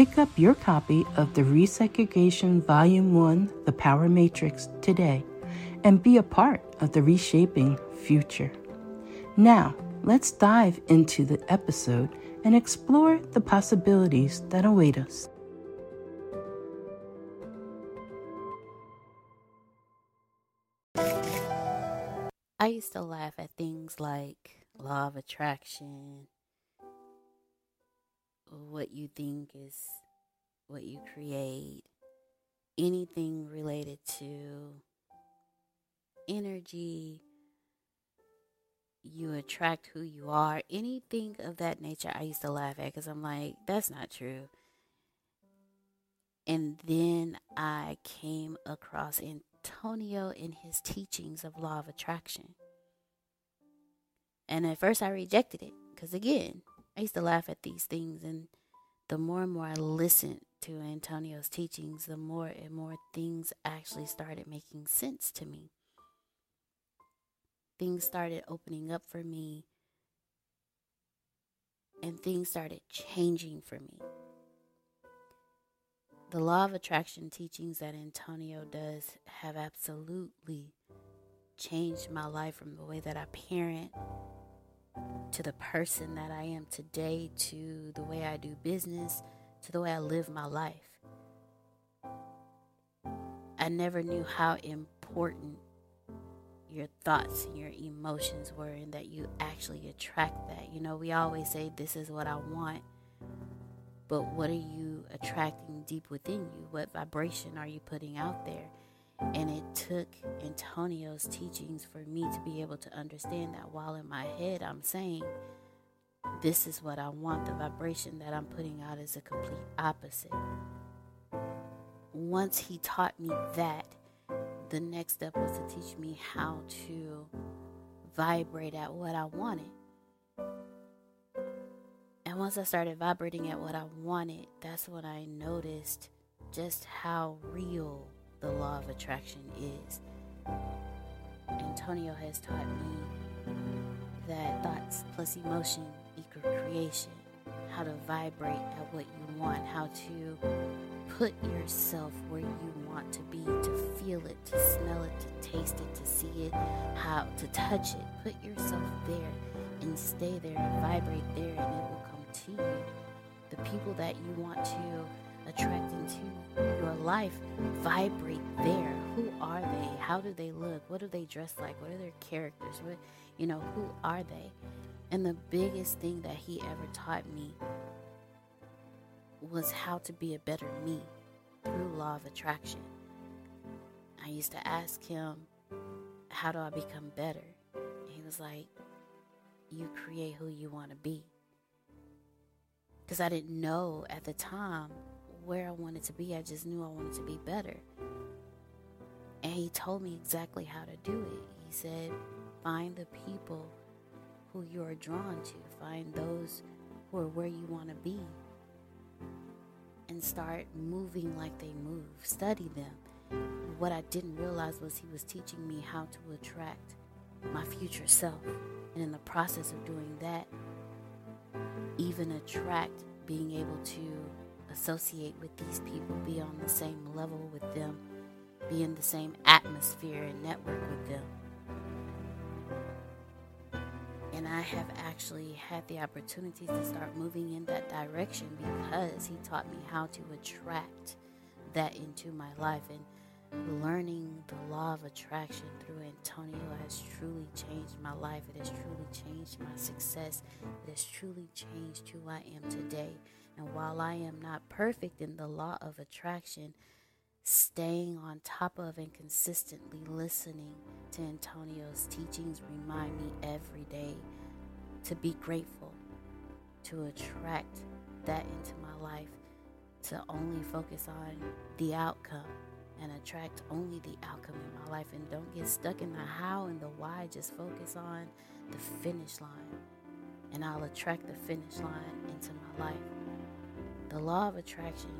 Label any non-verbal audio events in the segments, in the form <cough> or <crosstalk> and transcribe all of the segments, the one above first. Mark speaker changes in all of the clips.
Speaker 1: Pick up your copy of the Resegregation Volume 1 The Power Matrix today and be a part of the reshaping future. Now, let's dive into the episode and explore the possibilities that await us.
Speaker 2: I used to laugh at things like law of attraction, what you think is what you create, anything related to energy, you attract who you are, anything of that nature. I used to laugh at because I'm like, that's not true. And then I came across Antonio in his teachings of law of attraction. And at first I rejected it because, again, I used to laugh at these things, and the more and more I listened to Antonio's teachings, the more and more things actually started making sense to me. Things started opening up for me, and things started changing for me. The law of attraction teachings that Antonio does have absolutely changed my life from the way that I parent to the person that I am today, to the way I do business, to the way I live my life. I never knew how important your thoughts and your emotions were, and that you actually attract that. You know, we always say, This is what I want, but what are you attracting deep within you? What vibration are you putting out there? And it took Antonio's teachings for me to be able to understand that while in my head I'm saying, this is what I want, the vibration that I'm putting out is a complete opposite. Once he taught me that, the next step was to teach me how to vibrate at what I wanted. And once I started vibrating at what I wanted, that's when I noticed just how real the law of attraction is. Antonio has taught me that thoughts plus emotion equal creation, how to vibrate at what you want, how to put yourself where you want to be, to feel it, to smell it, to taste it, to see it, how to touch it. Put yourself there and stay there and vibrate there, and it will come to you. The people that you want to attract into your life vibrate there. Who are they? How do they look? What do they dress like? What are their characters? What, you know, who are they? And the biggest thing that he ever taught me was how to be a better me through law of attraction. I used to ask him, How do I become better? he was like, You create who you want to be. Because I didn't know at the time where I wanted to be, I just knew I wanted to be better. And he told me exactly how to do it. He said, Find the people who you are drawn to, find those who are where you want to be and start moving like they move. Study them. What I didn't realize was he was teaching me how to attract my future self. And in the process of doing that, even attract being able to associate with these people, be on the same level with them, be in the same atmosphere and network with them. And I have actually had the opportunity to start moving in that direction because he taught me how to attract that into my life. And learning the law of attraction through Antonio has truly changed my life. It has truly changed my success. It has truly changed who I am today. And while I am not perfect in the law of attraction, staying on top of and consistently listening to Antonio's teachings remind me every day to be grateful, to attract that into my life, to only focus on the outcome and attract only the outcome in my life and don't get stuck in the how and the why, just focus on the finish line. And I'll attract the finish line into my life. The law of attraction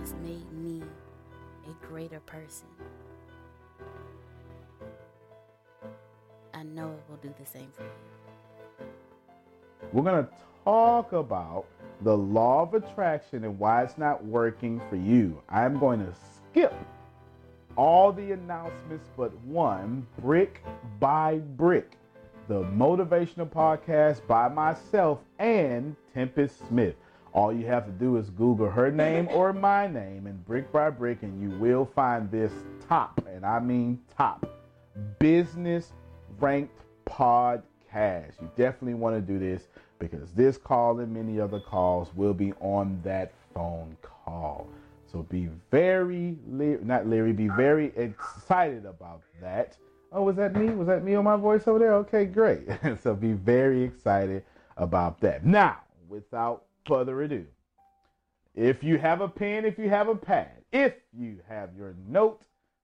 Speaker 2: has made me a greater person. I know it will do the same for you.
Speaker 3: We're going to talk about the law of attraction and why it's not working for you. I'm going to skip all the announcements but one, brick by brick. The motivational podcast by myself and Tempest Smith. All you have to do is Google her name or my name and brick by brick, and you will find this top, and I mean top, business ranked podcast. You definitely want to do this because this call and many other calls will be on that phone call. So be very, not Larry, be very excited about that. Oh, was that me? Was that me on my voice over there? Okay, great. <laughs> so be very excited about that. Now, without further ado, if you have a pen, if you have a pad, if you have your note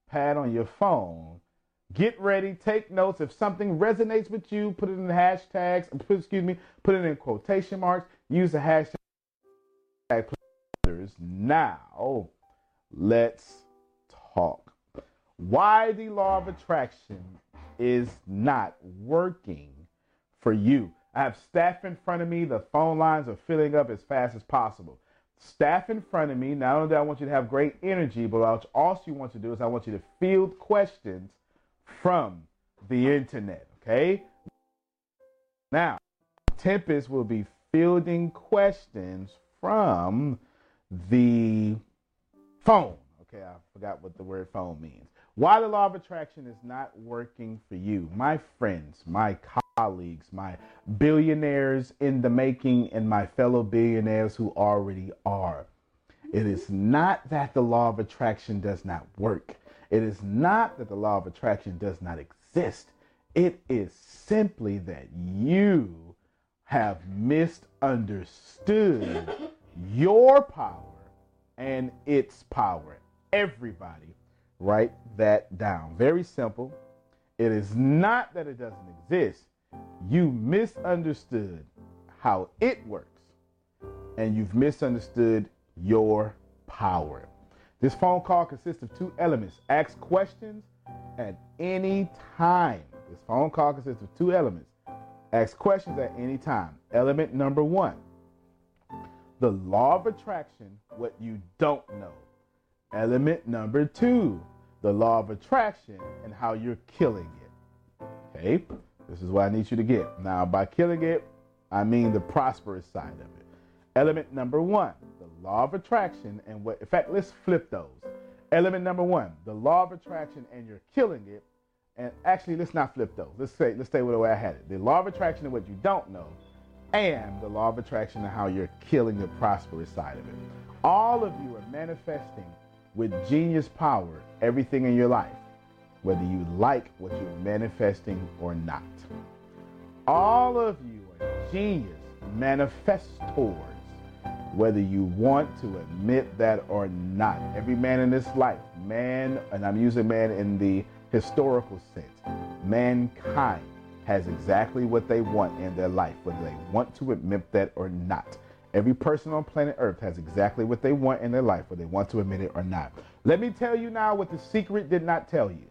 Speaker 3: pad on your phone, get ready, take notes. If something resonates with you, put it in hashtags, <laughs> excuse me, put it in quotation marks, use the hashtag. Now, let's talk. Why the law of attraction is not working for you. I have staff in front of me. The phone lines are filling up as fast as possible. Staff in front of me. Not only do I want you to have great energy, but what also you want to do is I want you to field questions from the internet. Okay. Now, Tempest will be fielding questions from the phone. Okay, I forgot what the word phone means. Why the law of attraction is not working for you, my friends, my colleagues, my billionaires in the making, and my fellow billionaires who already are. It is not that the law of attraction does not work. It is not that the law of attraction does not exist. It is simply that you have misunderstood your power and its power. Everybody, write that down. Very simple. It is not that it doesn't exist. You misunderstood how it works, and you've misunderstood your power. This phone call consists of two elements ask questions at any time. This phone call consists of two elements ask questions at any time. Element number one the law of attraction, what you don't know. Element number two the law of attraction and how you're killing it. Okay? This is what I need you to get. Now, by killing it, I mean the prosperous side of it. Element number one, the law of attraction, and what, in fact, let's flip those. Element number one, the law of attraction, and you're killing it. And actually, let's not flip those. Let's say, let's stay with the way I had it. The law of attraction and what you don't know, and the law of attraction and how you're killing the prosperous side of it. All of you are manifesting with genius power everything in your life, whether you like what you're manifesting or not. All of you are genius manifestors, whether you want to admit that or not. Every man in this life, man, and I'm using man in the historical sense, mankind has exactly what they want in their life, whether they want to admit that or not. Every person on planet Earth has exactly what they want in their life, whether they want to admit it or not. Let me tell you now what the secret did not tell you.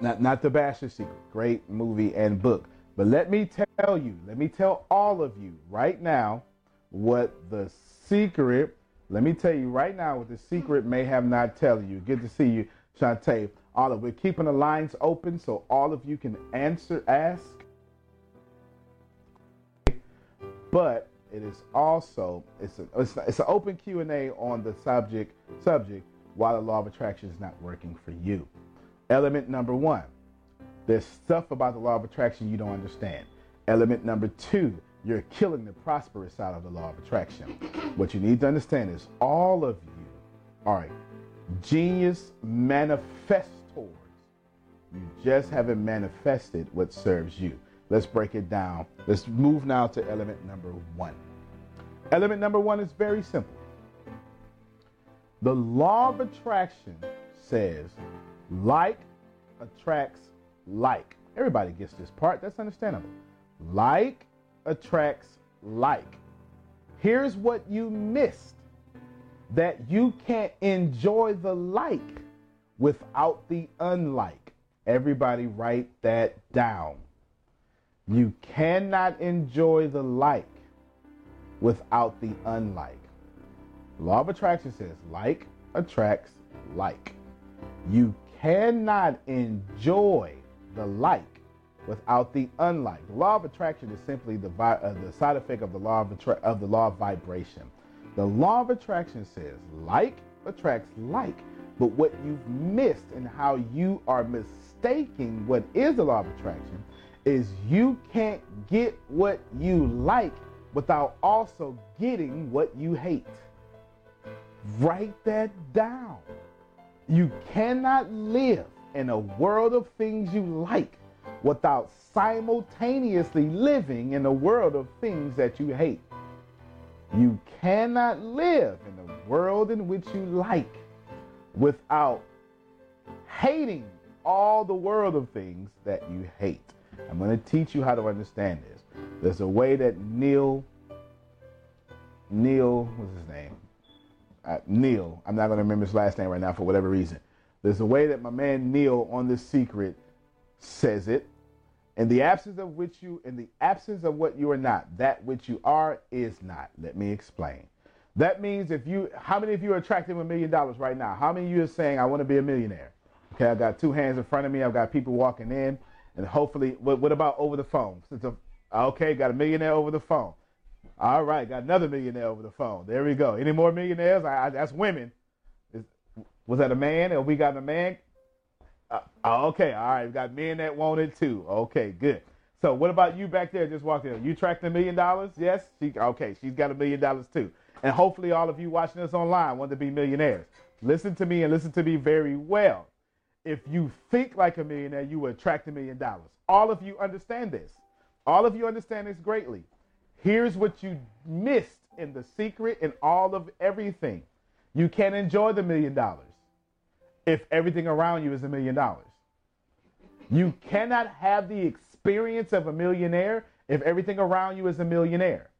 Speaker 3: Not, not the Bachelor Secret, great movie and book. But let me tell you, let me tell all of you right now what the secret, let me tell you right now what the secret may have not tell you. Good to see you, Shantae. All of we're keeping the lines open so all of you can answer, ask. But it is also it's a, it's, it's an open Q&A on the subject subject why the law of attraction is not working for you. Element number 1 there's stuff about the law of attraction you don't understand. Element number two, you're killing the prosperous side of the law of attraction. What you need to understand is all of you are genius manifestors. You just haven't manifested what serves you. Let's break it down. Let's move now to element number one. Element number one is very simple. The law of attraction says like attracts like. Everybody gets this part. That's understandable. Like attracts like. Here's what you missed that you can't enjoy the like without the unlike. Everybody write that down. You cannot enjoy the like without the unlike. Law of attraction says like attracts like. You cannot enjoy the like without the unlike. The law of attraction is simply the, vi- uh, the side effect of the law of, attra- of the law of vibration. The law of attraction says like attracts like, but what you've missed and how you are mistaking what is the law of attraction is you can't get what you like without also getting what you hate. Write that down. You cannot live in a world of things you like without simultaneously living in a world of things that you hate. You cannot live in a world in which you like without hating all the world of things that you hate. I'm going to teach you how to understand this. There's a way that Neil, Neil, what's his name? Uh, Neil, I'm not going to remember his last name right now for whatever reason. There's a way that my man Neil on this secret says it. In the absence of which you, in the absence of what you are not, that which you are is not. Let me explain. That means if you, how many of you are attracting a million dollars right now? How many of you are saying, I want to be a millionaire? Okay, I've got two hands in front of me. I've got people walking in, and hopefully, what, what about over the phone? Since a, okay, got a millionaire over the phone. All right, got another millionaire over the phone. There we go. Any more millionaires? I, I, that's women. Was that a man? Or we got a man? Uh, oh, okay, all right. We got men that want it too. Okay, good. So what about you back there? Just walked in. You tracked a million dollars? Yes. She okay. She's got a million dollars too. And hopefully all of you watching us online want to be millionaires. Listen to me and listen to me very well. If you think like a millionaire, you will attract a million dollars. All of you understand this. All of you understand this greatly. Here's what you missed in the secret and all of everything. You can't enjoy the million dollars if everything around you is a million dollars. You cannot have the experience of a millionaire if everything around you is a millionaire.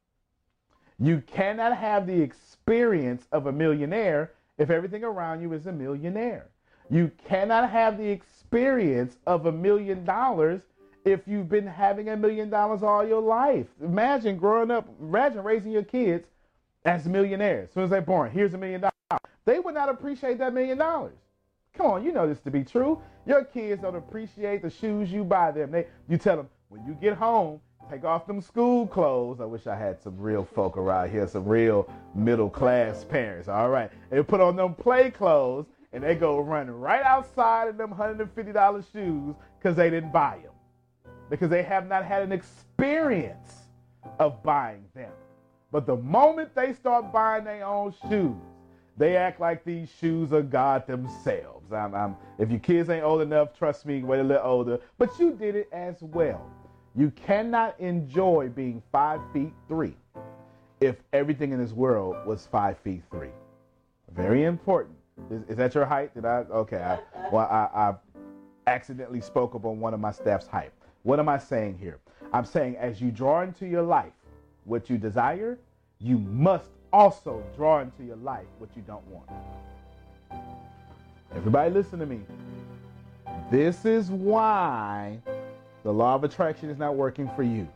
Speaker 3: You cannot have the experience of a millionaire if everything around you is a millionaire. You cannot have the experience of a million dollars if you've been having a million dollars all your life. Imagine growing up, imagine raising your kids as millionaires. As soon as they're born, here's a million dollars. They would not appreciate that million dollars. Come on, you know this to be true. Your kids don't appreciate the shoes you buy them. They, you tell them when you get home, take off them school clothes. I wish I had some real folk around here, some real middle class parents. All right. And put on them play clothes and they go run right outside in them $150 shoes because they didn't buy them. Because they have not had an experience of buying them. But the moment they start buying their own shoes, they act like these shoes are God themselves. I'm, I'm, if your kids ain't old enough, trust me, wait a little older. But you did it as well. You cannot enjoy being five feet three if everything in this world was five feet three. Very important. Is, is that your height? Did I? Okay. I, well, I, I accidentally spoke up on one of my staff's height. What am I saying here? I'm saying as you draw into your life what you desire, you must also draw into your life what you don't want. Everybody, listen to me. This is why the law of attraction is not working for you.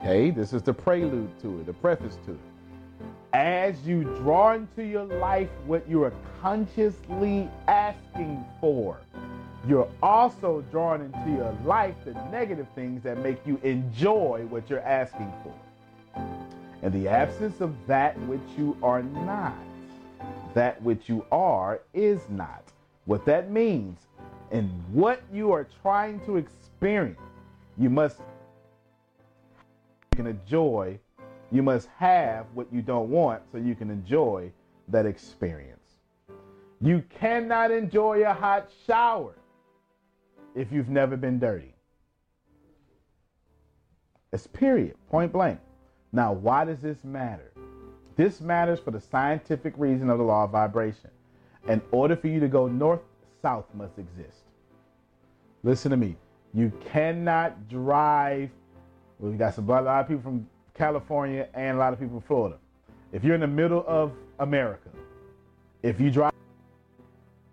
Speaker 3: Okay, this is the prelude to it, the preface to it. As you draw into your life what you are consciously asking for, you're also drawing into your life the negative things that make you enjoy what you're asking for. In the absence of that which you are not, that which you are is not. What that means, and what you are trying to experience, you must you can enjoy, you must have what you don't want so you can enjoy that experience. You cannot enjoy a hot shower if you've never been dirty. It's period, point blank. Now, why does this matter? This matters for the scientific reason of the law of vibration. In order for you to go north, south must exist. Listen to me. You cannot drive. Well, we got some, a lot of people from California and a lot of people in Florida. If you're in the middle of America, if you drive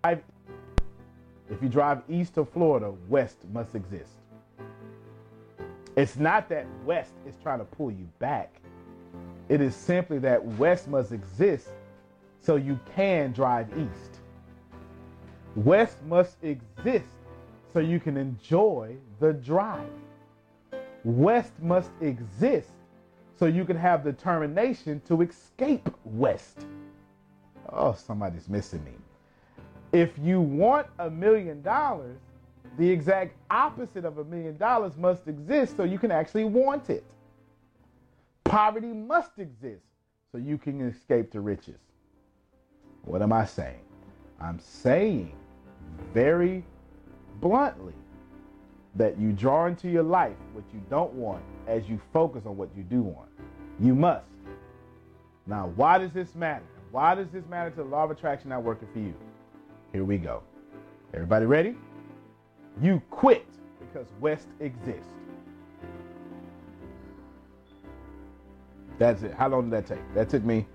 Speaker 3: if you drive east of Florida, west must exist. It's not that west is trying to pull you back. It is simply that west must exist so you can drive east. West must exist so you can enjoy the drive. West must exist so you can have determination to escape west. Oh, somebody's missing me. If you want a million dollars, the exact opposite of a million dollars must exist so you can actually want it. Poverty must exist so you can escape to riches. What am I saying? I'm saying very bluntly that you draw into your life what you don't want as you focus on what you do want. You must. Now, why does this matter? Why does this matter to the law of attraction not working for you? Here we go. Everybody ready? You quit because West exists. That's it. How long did that take? That took me.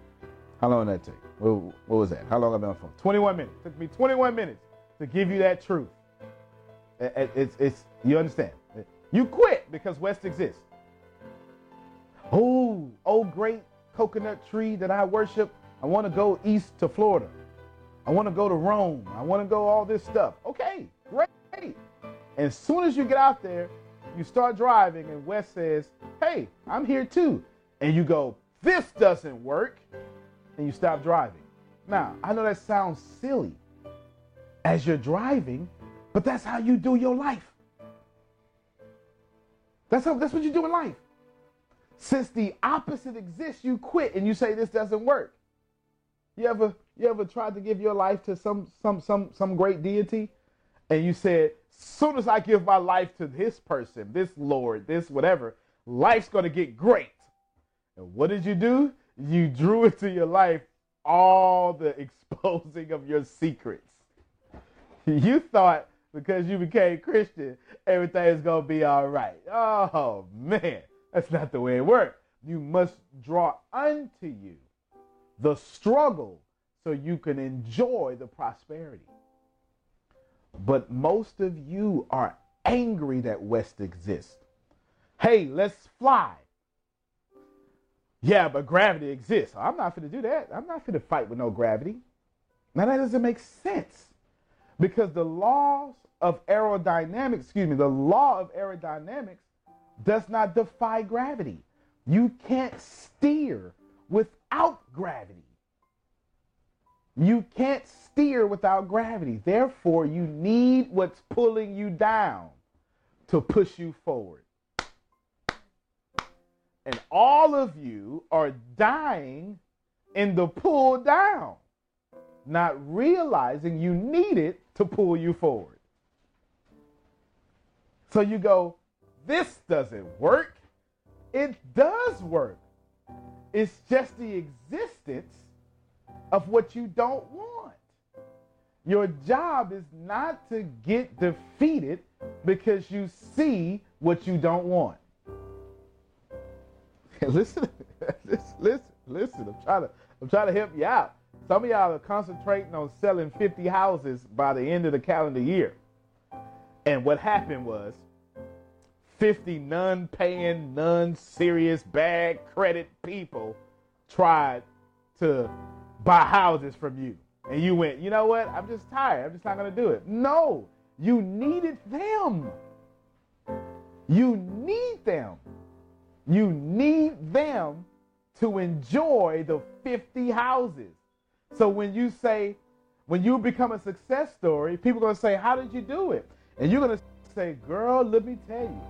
Speaker 3: How long did that take? What, was that? How long have I been on the phone? 21 minutes. It took me 21 minutes to give you that truth. It, it, it's, it's, you understand? You quit because West exists. Oh, oh, great coconut tree that I worship. I want to go east to Florida. I want to go to Rome. I want to go all this stuff. Okay, great. And as soon as you get out there, you start driving, and Wes says, Hey, I'm here too. And you go, This doesn't work. And you stop driving. Now, I know that sounds silly as you're driving, but that's how you do your life. That's how that's what you do in life. Since the opposite exists, you quit and you say this doesn't work. You ever you ever tried to give your life to some some some some great deity, and you said, soon as I give my life to this person, this Lord, this whatever, life's gonna get great. And what did you do? You drew into your life all the <laughs> exposing of your secrets. You thought because you became Christian, everything is gonna be all right. Oh man, that's not the way it works. You must draw unto you the struggle so you can enjoy the prosperity. But most of you are angry that West exists. Hey, let's fly. Yeah, but gravity exists. I'm not going to do that. I'm not going to fight with no gravity. Now, that doesn't make sense because the laws of aerodynamics, excuse me, the law of aerodynamics does not defy gravity. You can't steer without gravity. You can't steer without gravity. Therefore, you need what's pulling you down to push you forward. And all of you are dying in the pull down, not realizing you need it to pull you forward. So you go, this doesn't work. It does work. It's just the existence of what you don't want. Your job is not to get defeated because you see what you don't want. <laughs> <laughs> listen, listen, listen. I'm trying to, I'm trying to help you out. Some of y'all are concentrating on selling 50 houses by the end of the calendar year. And what happened was 50 non paying, non serious, bad credit people tried to buy houses from you. And you went, you know what? I'm just tired. I'm just not going to do it. No, you needed them. You need them. You need them to enjoy the 50 houses. So when you say, when you become a success story, people are going to say, How did you do it? And you're going to say, Girl, let me tell you.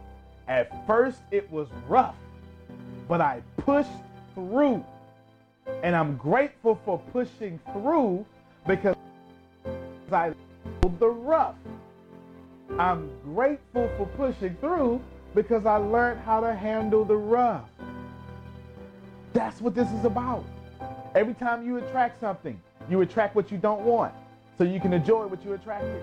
Speaker 3: At first, it was rough, but I pushed through. And I'm grateful for pushing through because I the rough. I'm grateful for pushing through because I learned how to handle the rough. That's what this is about. Every time you attract something, you attract what you don't want so you can enjoy what you attracted.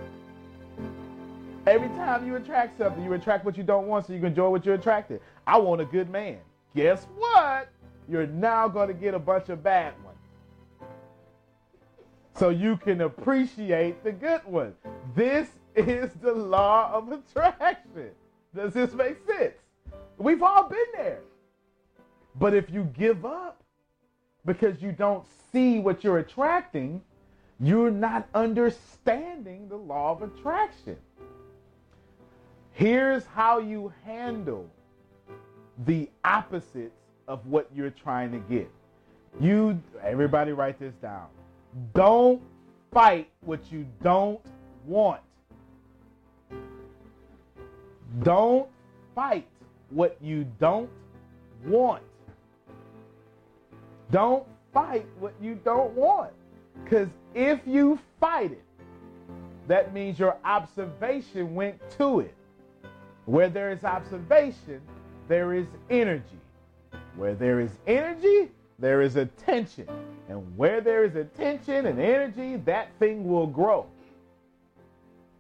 Speaker 3: Every time you attract something, you attract what you don't want so you can enjoy what you attracted. I want a good man. Guess what? You're now going to get a bunch of bad ones. So you can appreciate the good ones. This is the law of attraction. Does this make sense? We've all been there. But if you give up because you don't see what you're attracting, you're not understanding the law of attraction. Here's how you handle the opposites of what you're trying to get. You everybody write this down. Don't fight what you don't want. Don't fight what you don't want. Don't fight what you don't want. Because if you fight it, that means your observation went to it. Where there is observation, there is energy. Where there is energy, there is attention. And where there is attention and energy, that thing will grow.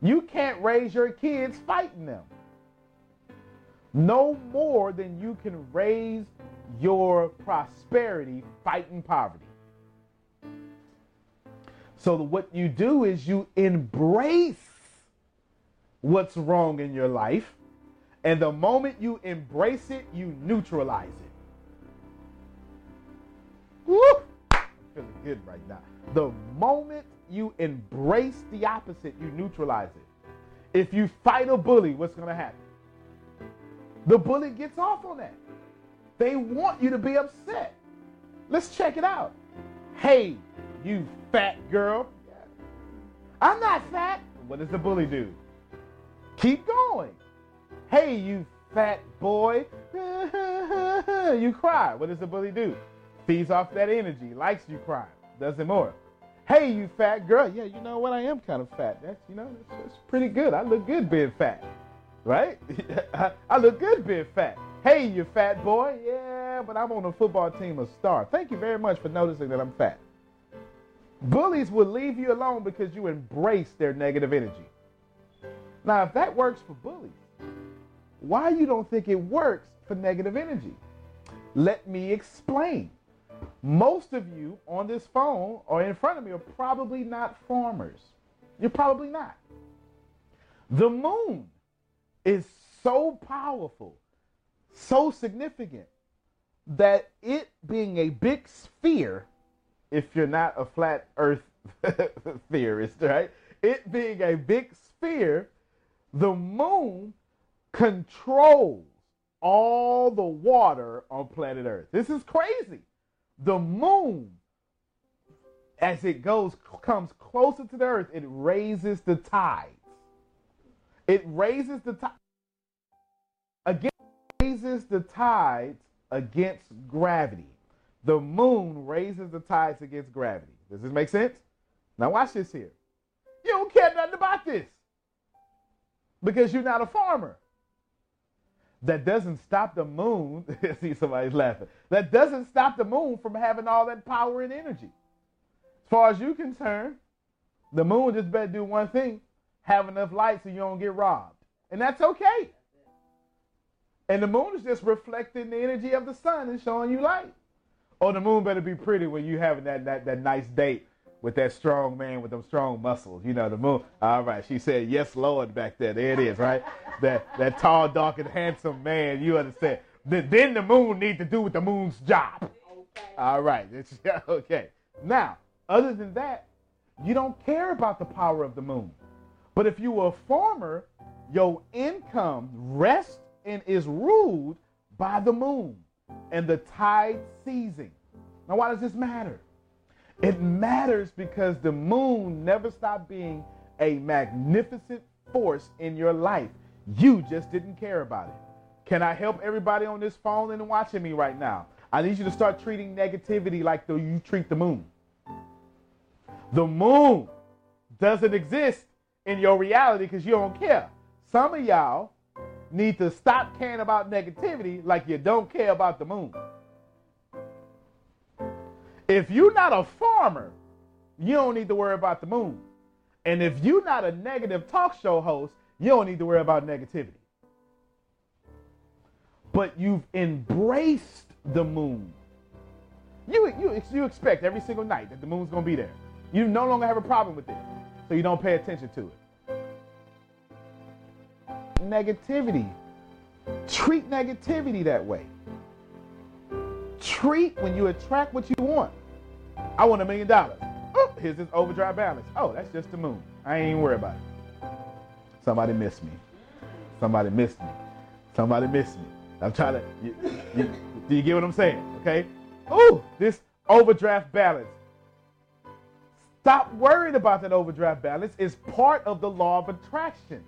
Speaker 3: You can't raise your kids fighting them no more than you can raise your prosperity fighting poverty. So, what you do is you embrace what's wrong in your life, and the moment you embrace it, you neutralize it. Woo! I'm feeling good right now. The moment you embrace the opposite, you neutralize it. If you fight a bully, what's going to happen? The bully gets off on that. They want you to be upset. Let's check it out. Hey, you fat girl. I'm not fat. What does the bully do? Keep going. Hey, you fat boy. <laughs> you cry. What does the bully do? Feeds off that energy, likes you cry, does it more. Hey, you fat girl. Yeah, you know what? I am kind of fat. That's, you know, that's, that's pretty good. I look good being fat right? <laughs> I look good being fat. Hey, you fat boy. Yeah, but I'm on a football team of star. Thank you very much for noticing that I'm fat. Bullies will leave you alone because you embrace their negative energy. Now, if that works for bullies, why you don't think it works for negative energy? Let me explain. Most of you on this phone or in front of me are probably not farmers. You're probably not. The moon is so powerful, so significant, that it being a big sphere, if you're not a flat earth <laughs> theorist, right? It being a big sphere, the moon controls all the water on planet Earth. This is crazy. The moon, as it goes, comes closer to the earth, it raises the tides. It raises the tide. Again, raises the tides against gravity. The moon raises the tides against gravity. Does this make sense? Now watch this here. You don't care nothing about this because you're not a farmer. That doesn't stop the moon. <laughs> See, somebody's laughing. That doesn't stop the moon from having all that power and energy. As far as you're concerned, the moon just better do one thing have enough light so you don't get robbed. And that's okay. And the moon is just reflecting the energy of the sun and showing you light. Or the moon better be pretty when you having that, that, that nice date with that strong man with them strong muscles. You know, the moon. All right, she said, Yes, Lord, back there. There it is, right? <laughs> that that tall, dark, and handsome man, you understand. Then the moon need to do with the moon's job. Okay. All right. It's, <laughs> okay. Now, other than that, you don't care about the power of the moon. But if you were a farmer, your income rests and is ruled by the moon and the tide seizing. Now, why does this matter? It matters because the moon never stopped being a magnificent force in your life. You just didn't care about it. Can I help everybody on this phone and watching me right now? I need you to start treating negativity like the, you treat the moon. The moon doesn't exist in your reality because you don't care. Some of y'all need to stop caring about negativity like you don't care about the moon. If you're not a farmer, you don't need to worry about the moon. And if you're not a negative talk show host, you don't need to worry about negativity. But you've embraced the moon. You, you, you expect every single night that the moon's going to be there. You no longer have a problem with it, so you don't pay attention to it. Negativity. Treat negativity that way. Treat when you attract what you want. I want a million dollars. Oh, here's this overdraft balance. Oh, that's just the moon. I ain't even worry about it. Somebody missed me. Somebody missed me. Somebody missed me. I'm trying to. You, you, do you get what I'm saying? Okay. Oh, this overdraft balance. Stop worrying about that overdraft balance. It's part of the law of attraction.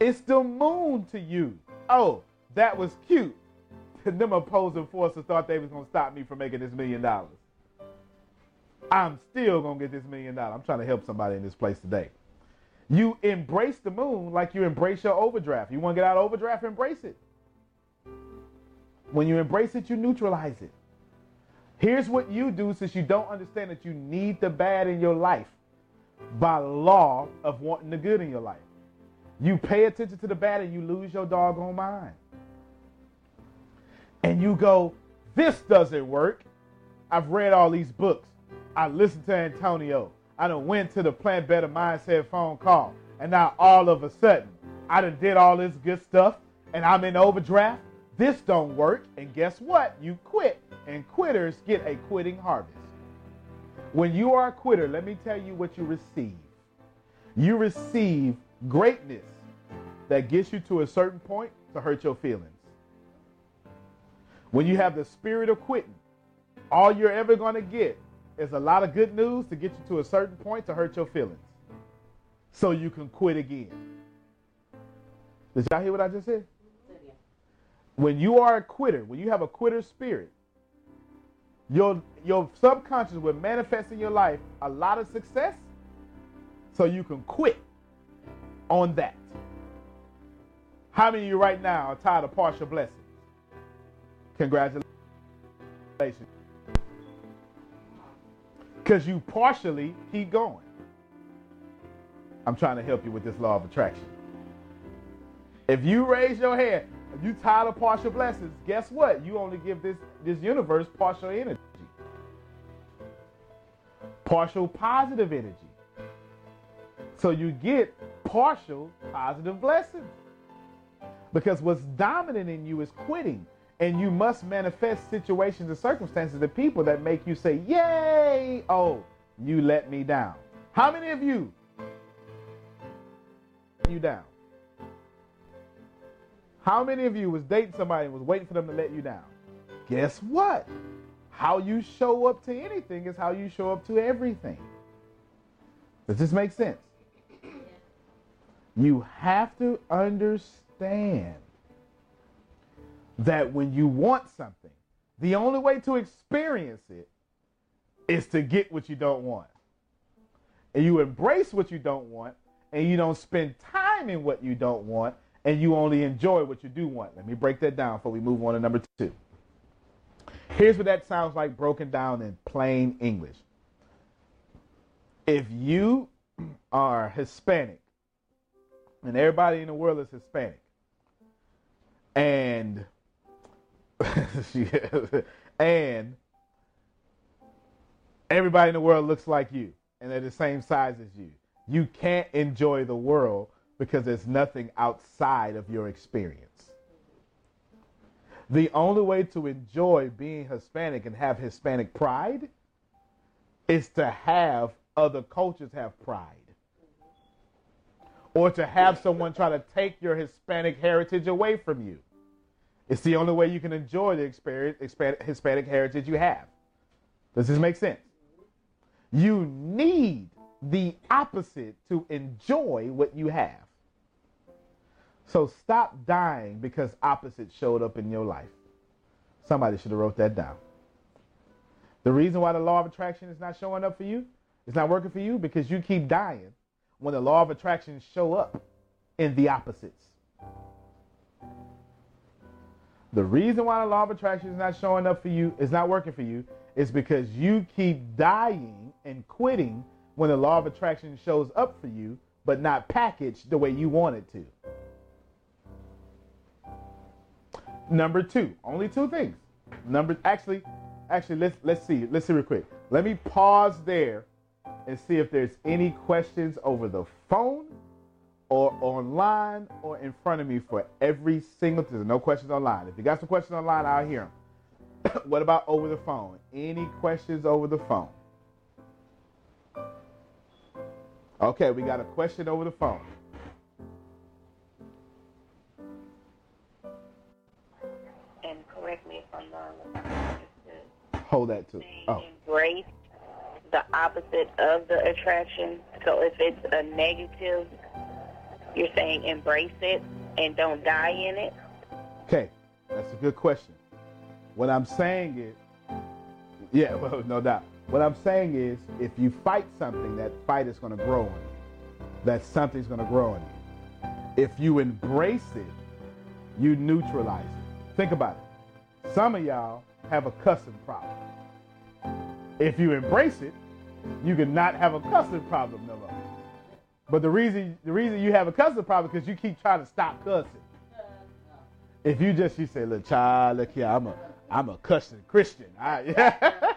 Speaker 3: It's the moon to you. Oh, that was cute. Them opposing forces thought they was gonna stop me from making this million dollars. I'm still gonna get this million dollars. I'm trying to help somebody in this place today. You embrace the moon like you embrace your overdraft. You want to get out of overdraft, embrace it. When you embrace it, you neutralize it. Here's what you do since you don't understand that you need the bad in your life by law of wanting the good in your life. You pay attention to the bad and you lose your doggone mind. And you go, this doesn't work. I've read all these books. I listened to Antonio. I done went to the Plant Better Mindset phone call. And now all of a sudden, I done did all this good stuff and I'm in overdraft. This don't work. And guess what? You quit. And quitters get a quitting harvest. When you are a quitter, let me tell you what you receive. You receive greatness that gets you to a certain point to hurt your feelings. When you have the spirit of quitting, all you're ever going to get is a lot of good news to get you to a certain point to hurt your feelings. So you can quit again. Did y'all hear what I just said? When you are a quitter, when you have a quitter spirit, your, your subconscious will manifest in your life a lot of success so you can quit on that. How many of you right now are tired of partial blessings? Congratulations. Because you partially keep going. I'm trying to help you with this law of attraction. If you raise your hand, if you tired of partial blessings, guess what? You only give this, this universe partial energy. Partial positive energy. So you get partial positive blessings. Because what's dominant in you is quitting. And you must manifest situations and circumstances of people that make you say, Yay! Oh, you let me down. How many of you you down? How many of you was dating somebody and was waiting for them to let you down? Guess what? How you show up to anything is how you show up to everything. Does this make sense? You have to understand that when you want something, the only way to experience it is to get what you don't want. And you embrace what you don't want, and you don't spend time in what you don't want, and you only enjoy what you do want. Let me break that down before we move on to number two. Here's what that sounds like broken down in plain English. If you are Hispanic, and everybody in the world is Hispanic, and <laughs> and everybody in the world looks like you and they're the same size as you. You can't enjoy the world because there's nothing outside of your experience. The only way to enjoy being Hispanic and have Hispanic pride is to have other cultures have pride. Or to have someone try to take your Hispanic heritage away from you. It's the only way you can enjoy the experience, Hispanic heritage you have. Does this make sense? You need the opposite to enjoy what you have. So stop dying because opposites showed up in your life. Somebody should have wrote that down. The reason why the law of attraction is not showing up for you, it's not working for you because you keep dying when the law of attraction show up in the opposites. The reason why the law of attraction is not showing up for you, is not working for you, is because you keep dying and quitting when the law of attraction shows up for you, but not packaged the way you want it to. Number two, only two things. Number actually, actually let's let's see, let's see real quick. Let me pause there and see if there's any questions over the phone or online or in front of me for every single. There's no questions online. If you got some questions online, I'll hear them. <coughs> what about over the phone? Any questions over the phone? Okay, we got a question over the phone.
Speaker 4: And correct me if I'm wrong.
Speaker 3: Hold that too.
Speaker 4: Oh. Embrace the opposite of the attraction. So if it's a negative you're saying embrace it and don't die in it?
Speaker 3: Okay, that's a good question. What I'm saying is, yeah, well, no doubt. What I'm saying is, if you fight something, that fight is going to grow on you. That something's going to grow on you. If you embrace it, you neutralize it. Think about it. Some of y'all have a cussing problem. If you embrace it, you can not have a cussing problem no more. But the reason the reason you have a cussing problem because you keep trying to stop cussing. If you just you say, look, child, look here, I'm a I'm a cussing Christian. I, <laughs>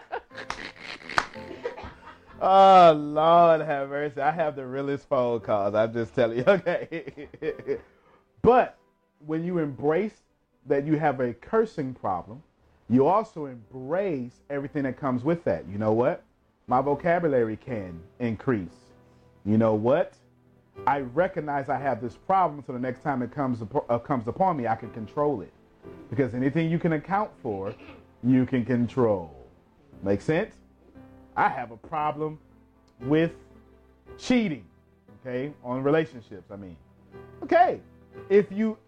Speaker 3: oh Lord have mercy. I have the realest phone calls. I'm just telling you. <laughs> Okay. but when you embrace that you have a cursing problem, you also embrace everything that comes with that. You know what? My vocabulary can increase. You know what? I recognize I have this problem, so the next time it comes uh, comes upon me, I can control it. Because anything you can account for, you can control. Make sense? I have a problem with cheating, okay, on relationships. I mean, okay, if you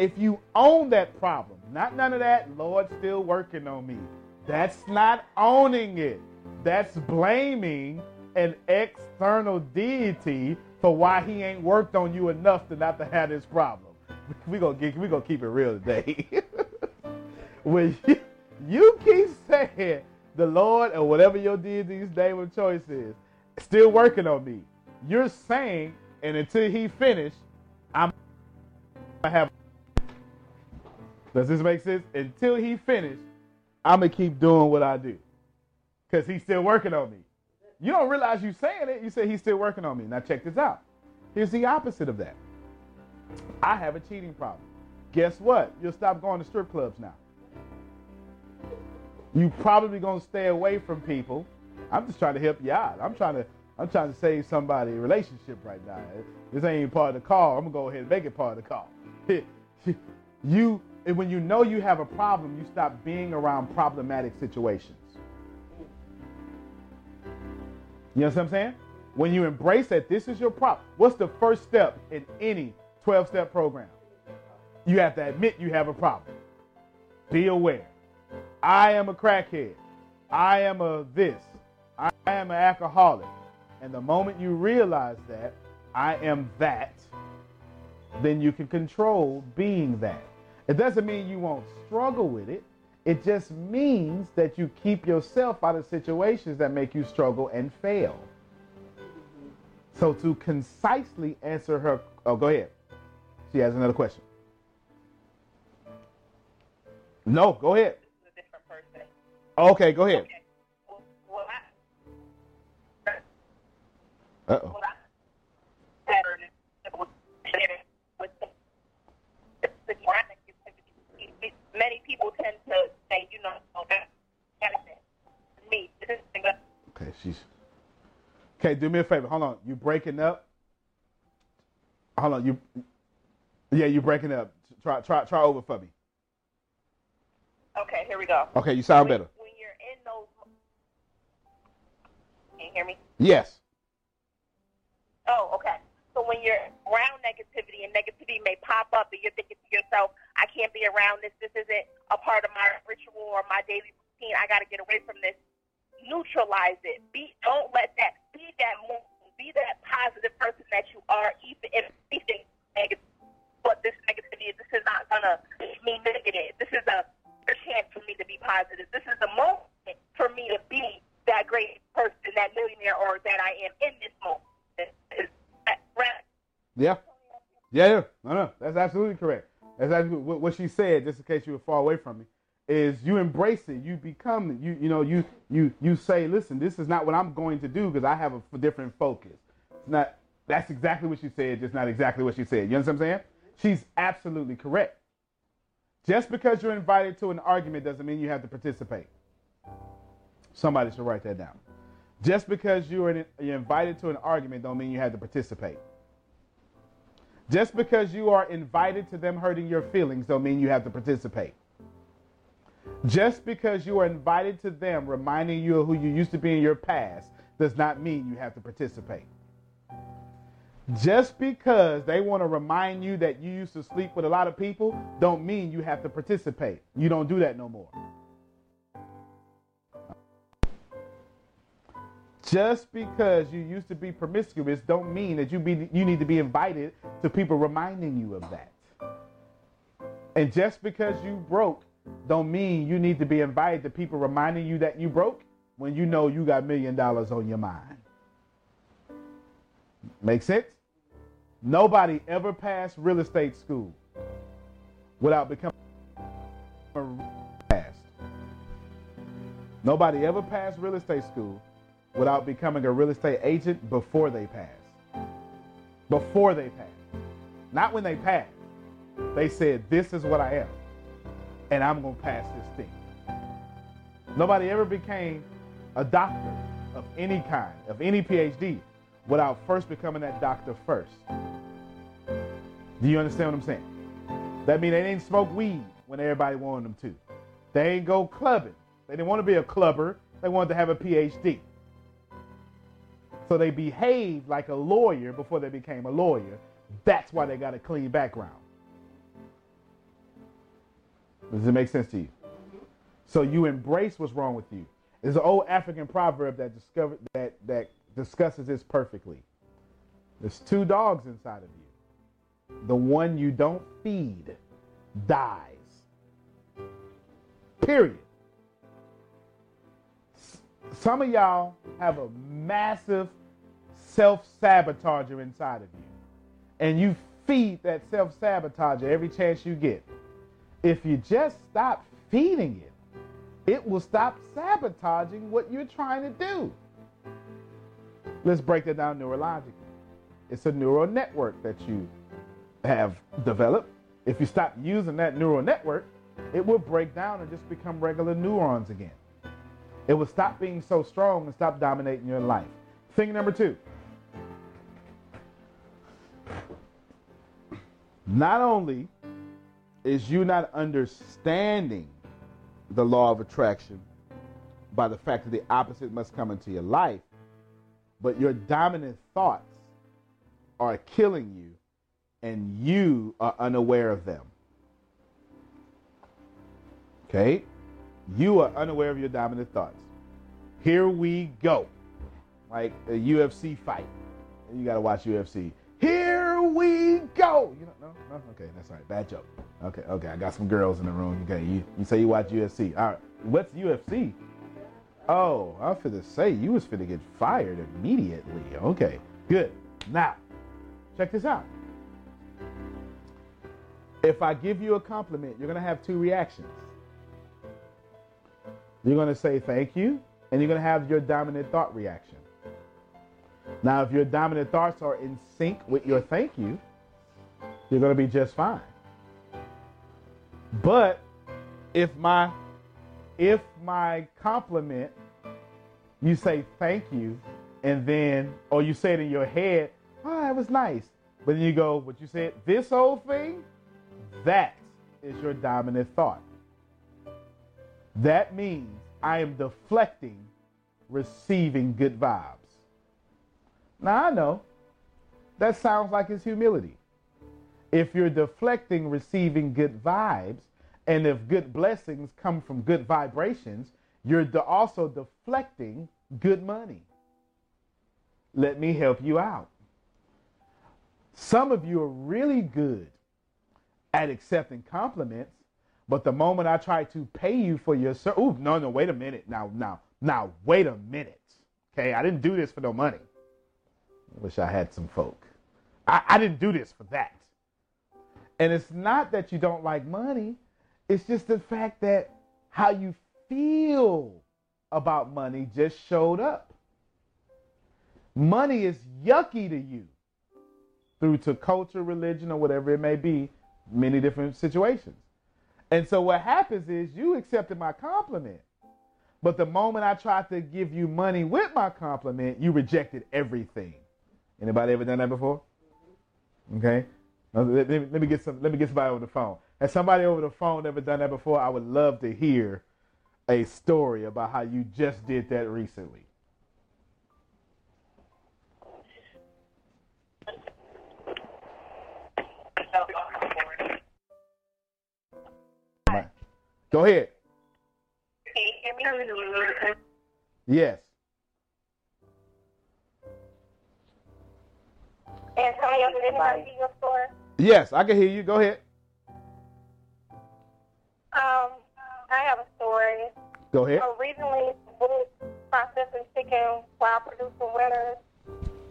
Speaker 3: if you own that problem, not none of that, Lord still working on me. That's not owning it. That's blaming an external deity for why he ain't worked on you enough to not to have this problem. We gonna get, we gonna keep it real today. <laughs> when you, you keep saying the Lord or whatever your deity's name of choice is, still working on me. You're saying, and until he finish, I'm gonna have. Does this make sense? Until he finish, I'm gonna keep doing what I do, cause he's still working on me. You don't realize you saying it. You say he's still working on me. Now check this out. Here's the opposite of that. I have a cheating problem. Guess what? You'll stop going to strip clubs now. You probably gonna stay away from people. I'm just trying to help you out. I'm trying to I'm trying to save somebody a relationship right now. This ain't even part of the call. I'm gonna go ahead and make it part of the call. <laughs> You and when you know you have a problem, you stop being around problematic situations. You know what I'm saying? When you embrace that this is your problem, what's the first step in any 12 step program? You have to admit you have a problem. Be aware. I am a crackhead. I am a this. I am an alcoholic. And the moment you realize that I am that, then you can control being that. It doesn't mean you won't struggle with it. It just means that you keep yourself out of situations that make you struggle and fail. So to concisely answer her, oh, go ahead. She has another question. No, go ahead.
Speaker 5: This is a different person.
Speaker 3: Okay, go ahead.
Speaker 5: Okay. Well, well, I,
Speaker 3: Uh oh.
Speaker 5: well, I, better with, with the, the graphic, many people tend to say, you know, oh, that, that is it. Me,
Speaker 3: Okay, she's. Okay, do me a favor. Hold on. You breaking up? Hold on. You. Yeah, you breaking up. Try, try, try over for me.
Speaker 5: Okay, here we go.
Speaker 3: Okay, you sound
Speaker 5: when,
Speaker 3: better.
Speaker 5: When you're in those, can you hear me?
Speaker 3: Yes.
Speaker 5: Oh, okay. So when you're around negativity and negativity may pop up and you're thinking to yourself, I can't be around this. This isn't a part of my ritual or my daily routine. I got to get away from this. Neutralize it. Be don't let that be that mo- be that positive person that you are, even if anything negative. But this negativity, this is not gonna be negative. This is a, chance for me to be positive. This is the moment for me to be that great person, that millionaire, or that I am in this moment. Right?
Speaker 3: Yeah. Yeah, yeah. No, no. That's absolutely correct. That's absolutely what, she said, just in case you were far away from me, is you embrace it. You become you you know, you you you say, listen, this is not what I'm going to do because I have a different focus. It's not that's exactly what she said, just not exactly what she said. You understand what I'm saying? She's absolutely correct. Just because you're invited to an argument doesn't mean you have to participate. Somebody should write that down. Just because you are in, you're invited to an argument don't mean you have to participate. Just because you are invited to them hurting your feelings don't mean you have to participate. Just because you are invited to them reminding you of who you used to be in your past does not mean you have to participate. Just because they want to remind you that you used to sleep with a lot of people don't mean you have to participate. You don't do that no more. Just because you used to be promiscuous don't mean that you be you need to be invited to people reminding you of that. And just because you broke don't mean you need to be invited to people reminding you that you broke when you know you got million dollars on your mind. Make sense? Nobody ever passed real estate school without becoming a passed. Nobody ever passed real estate school without becoming a real estate agent before they pass. Before they pass. Not when they pass. They said, This is what I am, and I'm going to pass this thing. Nobody ever became a doctor of any kind, of any PhD, without first becoming that doctor first. Do you understand what I'm saying? That means they didn't smoke weed when everybody wanted them to. They ain't go clubbing. They didn't want to be a clubber. They wanted to have a PhD. So they behaved like a lawyer before they became a lawyer. That's why they got a clean background. Does it make sense to you? So you embrace what's wrong with you. There's an old African proverb that discovered that that discusses this perfectly. There's two dogs inside of you. The one you don't feed dies. Period. Some of y'all have a massive self sabotager inside of you. And you feed that self sabotager every chance you get. If you just stop feeding it, it will stop sabotaging what you're trying to do. Let's break that down neurologically. It's a neural network that you have developed. If you stop using that neural network, it will break down and just become regular neurons again. It will stop being so strong and stop dominating your life. Thing number two. Not only is you not understanding the law of attraction by the fact that the opposite must come into your life, but your dominant thoughts are killing you and you are unaware of them. Okay? You are unaware of your dominant thoughts. Here we go. Like a UFC fight. You got to watch UFC. Here we go. You know? No? Okay, that's all right. Bad joke. Okay, okay. I got some girls in the room. Okay, you, you say you watch UFC. All right. What's UFC? Oh, I was finna say you was finna get fired immediately. Okay, good. Now, check this out. If I give you a compliment, you're gonna have two reactions. You're gonna say thank you, and you're gonna have your dominant thought reaction. Now, if your dominant thoughts are in sync with your thank you, you're gonna be just fine. But if my if my compliment you say thank you and then or you say it in your head, oh that was nice. But then you go, what you said, this whole thing, that is your dominant thought. That means I am deflecting receiving good vibes. Now I know that sounds like it's humility. If you're deflecting receiving good vibes, and if good blessings come from good vibrations, you're de- also deflecting good money. Let me help you out. Some of you are really good at accepting compliments, but the moment I try to pay you for your service, no, no, wait a minute. Now, now, now, wait a minute. Okay, I didn't do this for no money. Wish I had some folk. I, I didn't do this for that. And it's not that you don't like money, it's just the fact that how you feel about money just showed up. Money is yucky to you through to culture, religion, or whatever it may be, many different situations. And so what happens is you accepted my compliment. But the moment I tried to give you money with my compliment, you rejected everything. Anybody ever done that before? Okay. Let, let, let, me get some. Let me get somebody over the phone. Has somebody over the phone ever done that before? I would love to hear a story about how you just did that recently. Go ahead. Yes.
Speaker 4: Antonio, did anybody see your store?
Speaker 3: Yes, I can hear you. Go ahead.
Speaker 4: Um, I have a story.
Speaker 3: Go ahead.
Speaker 4: Originally, with processing chicken while producing winners,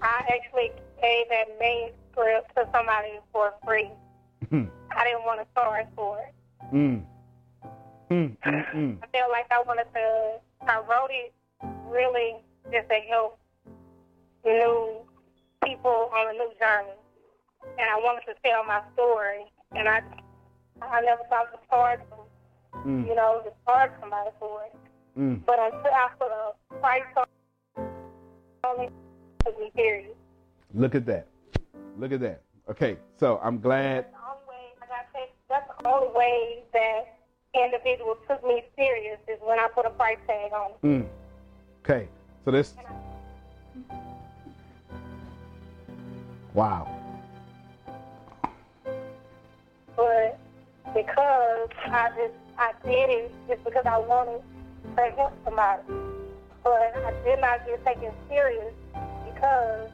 Speaker 4: I actually gave that main script to somebody for free. I didn't want to charge for it.
Speaker 3: Mm. Mm, mm, mm.
Speaker 4: I felt like I wanted to. I wrote it really just to help new people on a new journey, and I wanted to tell my story. And I, I never thought to charge them.
Speaker 3: Mm.
Speaker 4: You know, charge somebody for it.
Speaker 3: Mm.
Speaker 4: But until I put a price on it, took me serious.
Speaker 3: Look at that. Look at that. Okay, so I'm glad.
Speaker 4: The only way I got take, that's the only way that individual took me serious is when I put a price tag on it.
Speaker 3: Mm. Okay, so this. Wow.
Speaker 4: But because I just I did it just because I wanted to help somebody. But I did not get taken serious because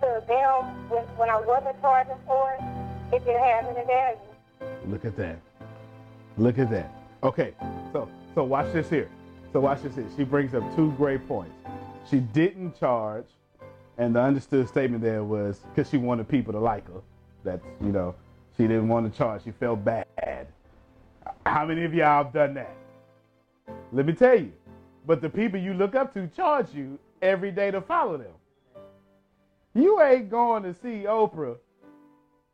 Speaker 4: to them when when I wasn't charging for it, it didn't have any value.
Speaker 3: Look at that. Look at that. Okay, so so watch this here. So watch this here. She brings up two great points. She didn't charge, and the understood statement there was because she wanted people to like her. That's you know, she didn't want to charge. She felt bad. How many of y'all have done that? Let me tell you. But the people you look up to charge you every day to follow them. You ain't going to see Oprah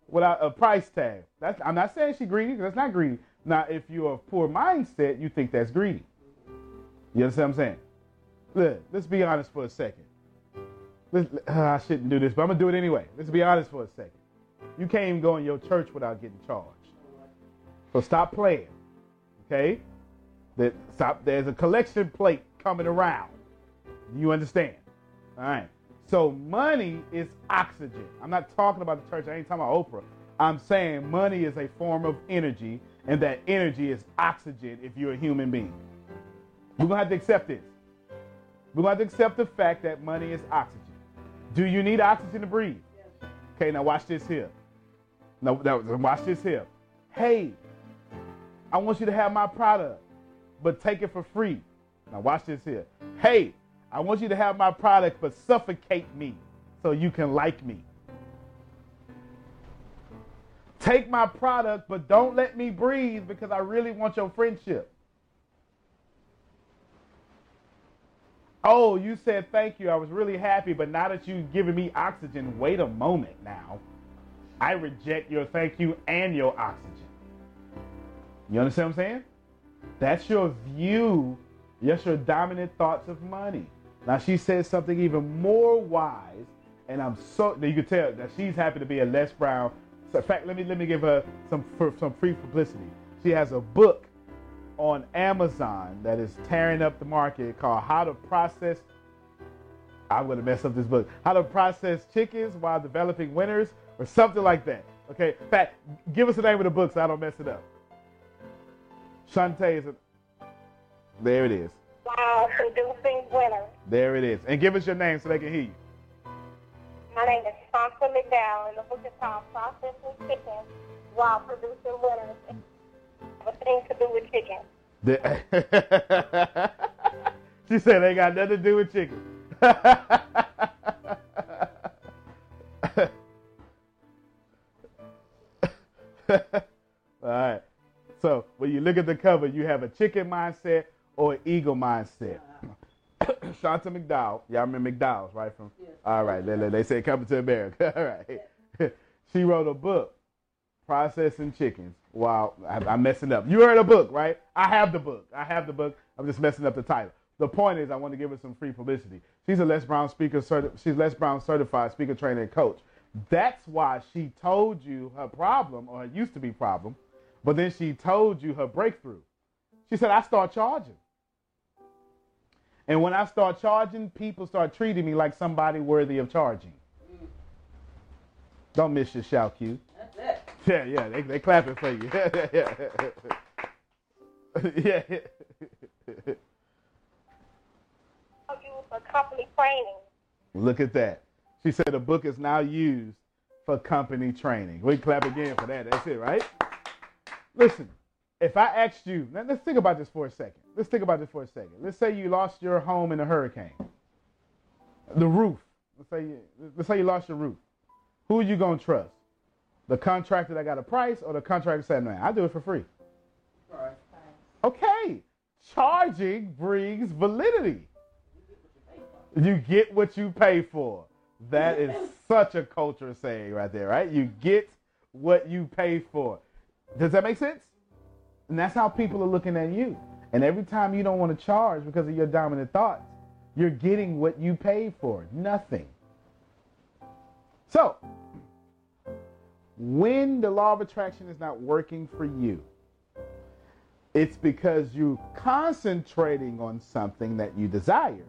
Speaker 3: without a price tag. That's, I'm not saying she greedy, that's not greedy. Now, if you're of poor mindset, you think that's greedy. You understand what I'm saying? Look, let's be honest for a second. Uh, I shouldn't do this, but I'm gonna do it anyway. Let's be honest for a second. You can't even go in your church without getting charged. So stop playing. Okay? That stop there's a collection plate coming around. You understand? All right. So money is oxygen. I'm not talking about the church. I ain't talking about Oprah. I'm saying money is a form of energy, and that energy is oxygen if you're a human being. We're gonna have to accept this. We're gonna have to accept the fact that money is oxygen. Do you need oxygen to breathe? Okay, now watch this here. Now, now watch this here. Hey, I want you to have my product, but take it for free. Now watch this here. Hey, I want you to have my product, but suffocate me so you can like me. Take my product, but don't let me breathe because I really want your friendship. Oh, you said thank you. I was really happy, but now that you've given me oxygen, wait a moment now. I reject your thank you and your oxygen. You understand what I'm saying? That's your view. Yes, your dominant thoughts of money. Now she says something even more wise, and I'm so you can tell that she's happy to be a Les Brown. So in fact, let me let me give her some for, some free publicity. She has a book on Amazon that is tearing up the market called How to Process. I'm gonna mess up this book. How to process chickens while developing winners, or something like that. Okay, in fact, give us the name of the book so I don't mess it up. Shantae is a, there it is.
Speaker 4: Wow, producing winners.
Speaker 3: There it is. And give us your name so they can hear you.
Speaker 4: My name is Shanta McDowell, and the book is called Processing Chickens While Producing Winners. It's a thing to do with chicken.
Speaker 3: The- <laughs> she said they got nothing to do with chicken. <laughs> All right. So when you look at the cover, you have a chicken mindset or an eagle mindset. <coughs> Shanta McDowell, y'all remember McDowell's, right? From all right, they, they say coming to America. <laughs> all right. she wrote a book, Processing Chickens. Wow, I, I'm messing up. You heard a book, right? I have the book. I have the book. I'm just messing up the title. The point is, I want to give her some free publicity. She's a Les Brown speaker. Certi- she's Les Brown certified speaker, trainer, and coach. That's why she told you her problem, or it used to be problem, but then she told you her breakthrough. She said, "I start charging." And when I start charging, people start treating me like somebody worthy of charging. Don't miss your shout cue. Yeah, yeah, they they clapping for you. <laughs> yeah, yeah.
Speaker 4: I'll oh, for company training.
Speaker 3: Look at that. She said the book is now used for company training. We clap again for that. That's it, right? Listen, if I asked you, now let's think about this for a second. Let's think about this for a second. Let's say you lost your home in a hurricane. The roof. Let's say you, let's say you lost your roof. Who are you gonna trust? The contractor that got a price or the contractor said, man, I do it for free.
Speaker 6: All right.
Speaker 3: Okay. Charging brings validity. You get what you pay for. That is such a culture saying right there, right? You get what you pay for. Does that make sense? And that's how people are looking at you. And every time you don't want to charge because of your dominant thoughts, you're getting what you paid for. Nothing. So, when the law of attraction is not working for you, it's because you're concentrating on something that you desire,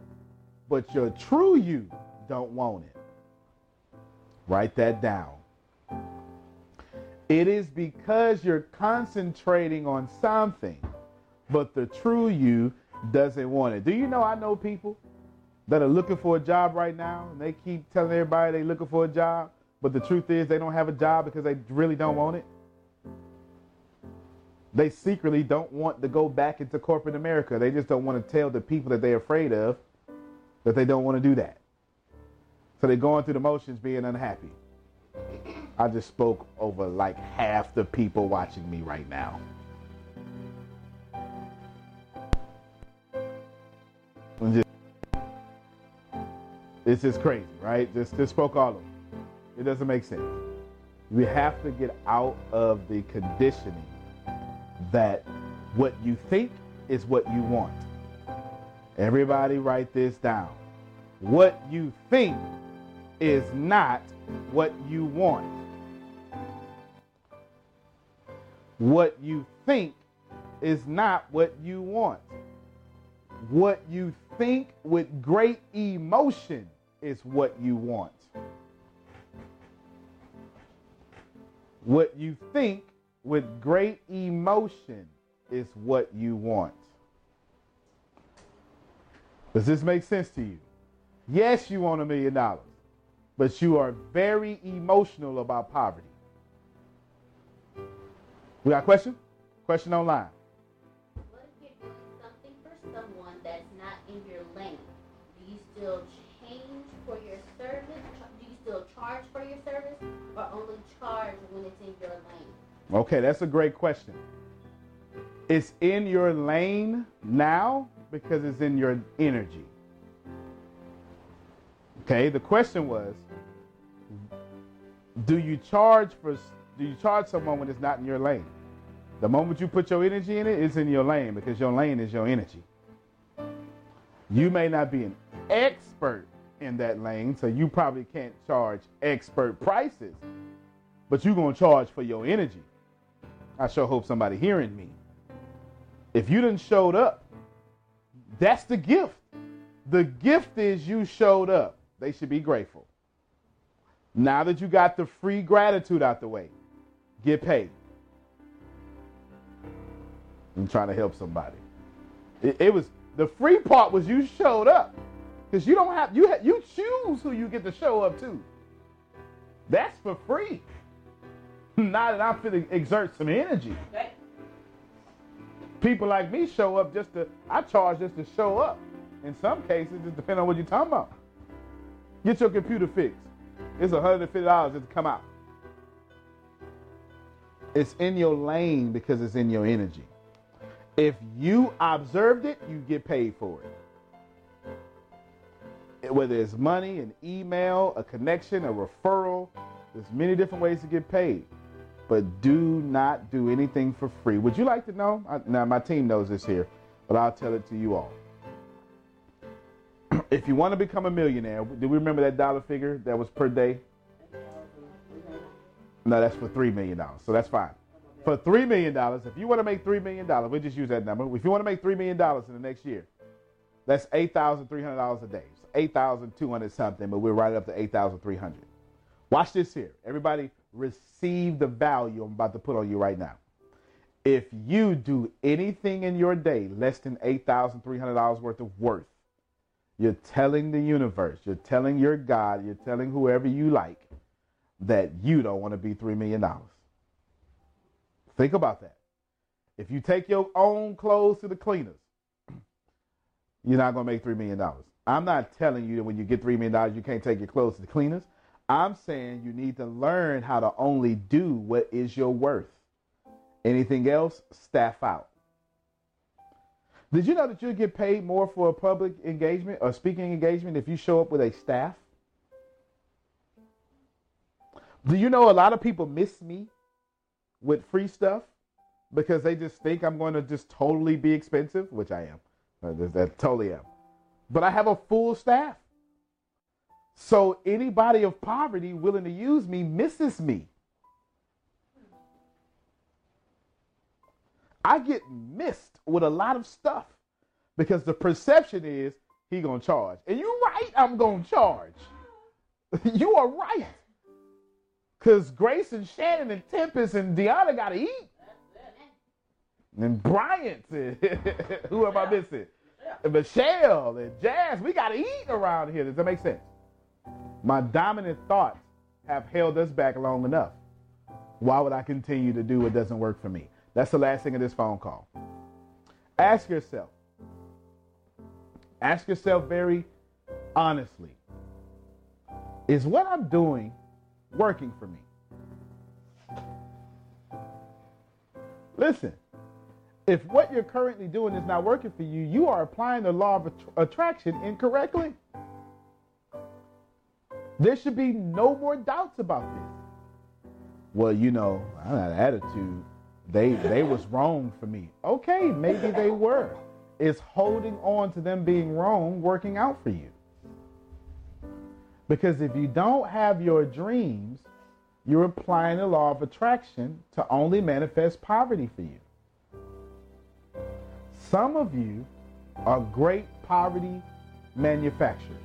Speaker 3: but your true you don't want it. Write that down. It is because you're concentrating on something, but the true you doesn't want it. Do you know I know people that are looking for a job right now and they keep telling everybody they're looking for a job, but the truth is they don't have a job because they really don't want it? They secretly don't want to go back into corporate America. They just don't want to tell the people that they're afraid of that they don't want to do that. So they're going through the motions being unhappy. I just spoke over like half the people watching me right now. It's just crazy, right? Just, just spoke all of them. It doesn't make sense. We have to get out of the conditioning that what you think is what you want. Everybody write this down. What you think is not what you want. What you think is not what you want. What you think with great emotion is what you want. What you think with great emotion is what you want. Does this make sense to you? Yes, you want a million dollars, but you are very emotional about poverty. We got a question? Question online.
Speaker 2: What if you're doing something for someone that's not in your lane? Do you still change for your service? Do you still charge for your service, or only charge when it's in your lane?
Speaker 3: Okay, that's a great question. It's in your lane now because it's in your energy. Okay, the question was do you charge for do you charge someone when it's not in your lane? The moment you put your energy in it, it's in your lane because your lane is your energy. You may not be an expert in that lane, so you probably can't charge expert prices, but you're to charge for your energy. I sure hope somebody hearing me. If you didn't showed up, that's the gift. The gift is you showed up. They should be grateful. Now that you got the free gratitude out the way, get paid. I'm trying to help somebody. It, it was the free part was you showed up because you don't have you ha, you choose who you get to show up to. That's for free. <laughs> Not that I'm feeling exert some energy. People like me show up just to I charge just to show up. In some cases, it depends on what you're talking about. Get your computer fixed. It's $150 just to come out. It's in your lane because it's in your energy. If you observed it, you get paid for it. Whether it's money, an email, a connection, a referral, there's many different ways to get paid. But do not do anything for free. Would you like to know? I, now, my team knows this here, but I'll tell it to you all. <clears throat> if you want to become a millionaire, do we remember that dollar figure that was per day? No, that's for $3 million. So that's fine. For $3 million, if you want to make $3 million, we'll just use that number. If you want to make $3 million in the next year, that's $8,300 a day. So 8,200 something, but we're right up to 8,300. Watch this here. Everybody receive the value I'm about to put on you right now. If you do anything in your day less than $8,300 worth of worth, you're telling the universe, you're telling your God, you're telling whoever you like that you don't want to be $3 million. Think about that. If you take your own clothes to the cleaners, <clears throat> you're not going to make $3 million. I'm not telling you that when you get $3 million, you can't take your clothes to the cleaners. I'm saying you need to learn how to only do what is your worth. Anything else, staff out. Did you know that you get paid more for a public engagement or speaking engagement if you show up with a staff? Do you know a lot of people miss me with free stuff because they just think I'm going to just totally be expensive, which I am. Uh, that, that totally am. But I have a full staff. So anybody of poverty willing to use me misses me. I get missed with a lot of stuff because the perception is he gonna charge. And you're right, I'm gonna charge. <laughs> you are right. Cause Grace and Shannon and Tempest and Deanna gotta eat. And Bryant, <laughs> who am I missing? And Michelle and Jazz, we gotta eat around here. Does that make sense? My dominant thoughts have held us back long enough. Why would I continue to do what doesn't work for me? That's the last thing of this phone call. Ask yourself. Ask yourself very honestly. Is what I'm doing working for me? Listen, if what you're currently doing is not working for you, you are applying the law of att- attraction incorrectly. There should be no more doubts about this. Well, you know, I had an attitude. They they was wrong for me. Okay, maybe they were. Is holding on to them being wrong working out for you? Because if you don't have your dreams, you're applying the law of attraction to only manifest poverty for you. Some of you are great poverty manufacturers.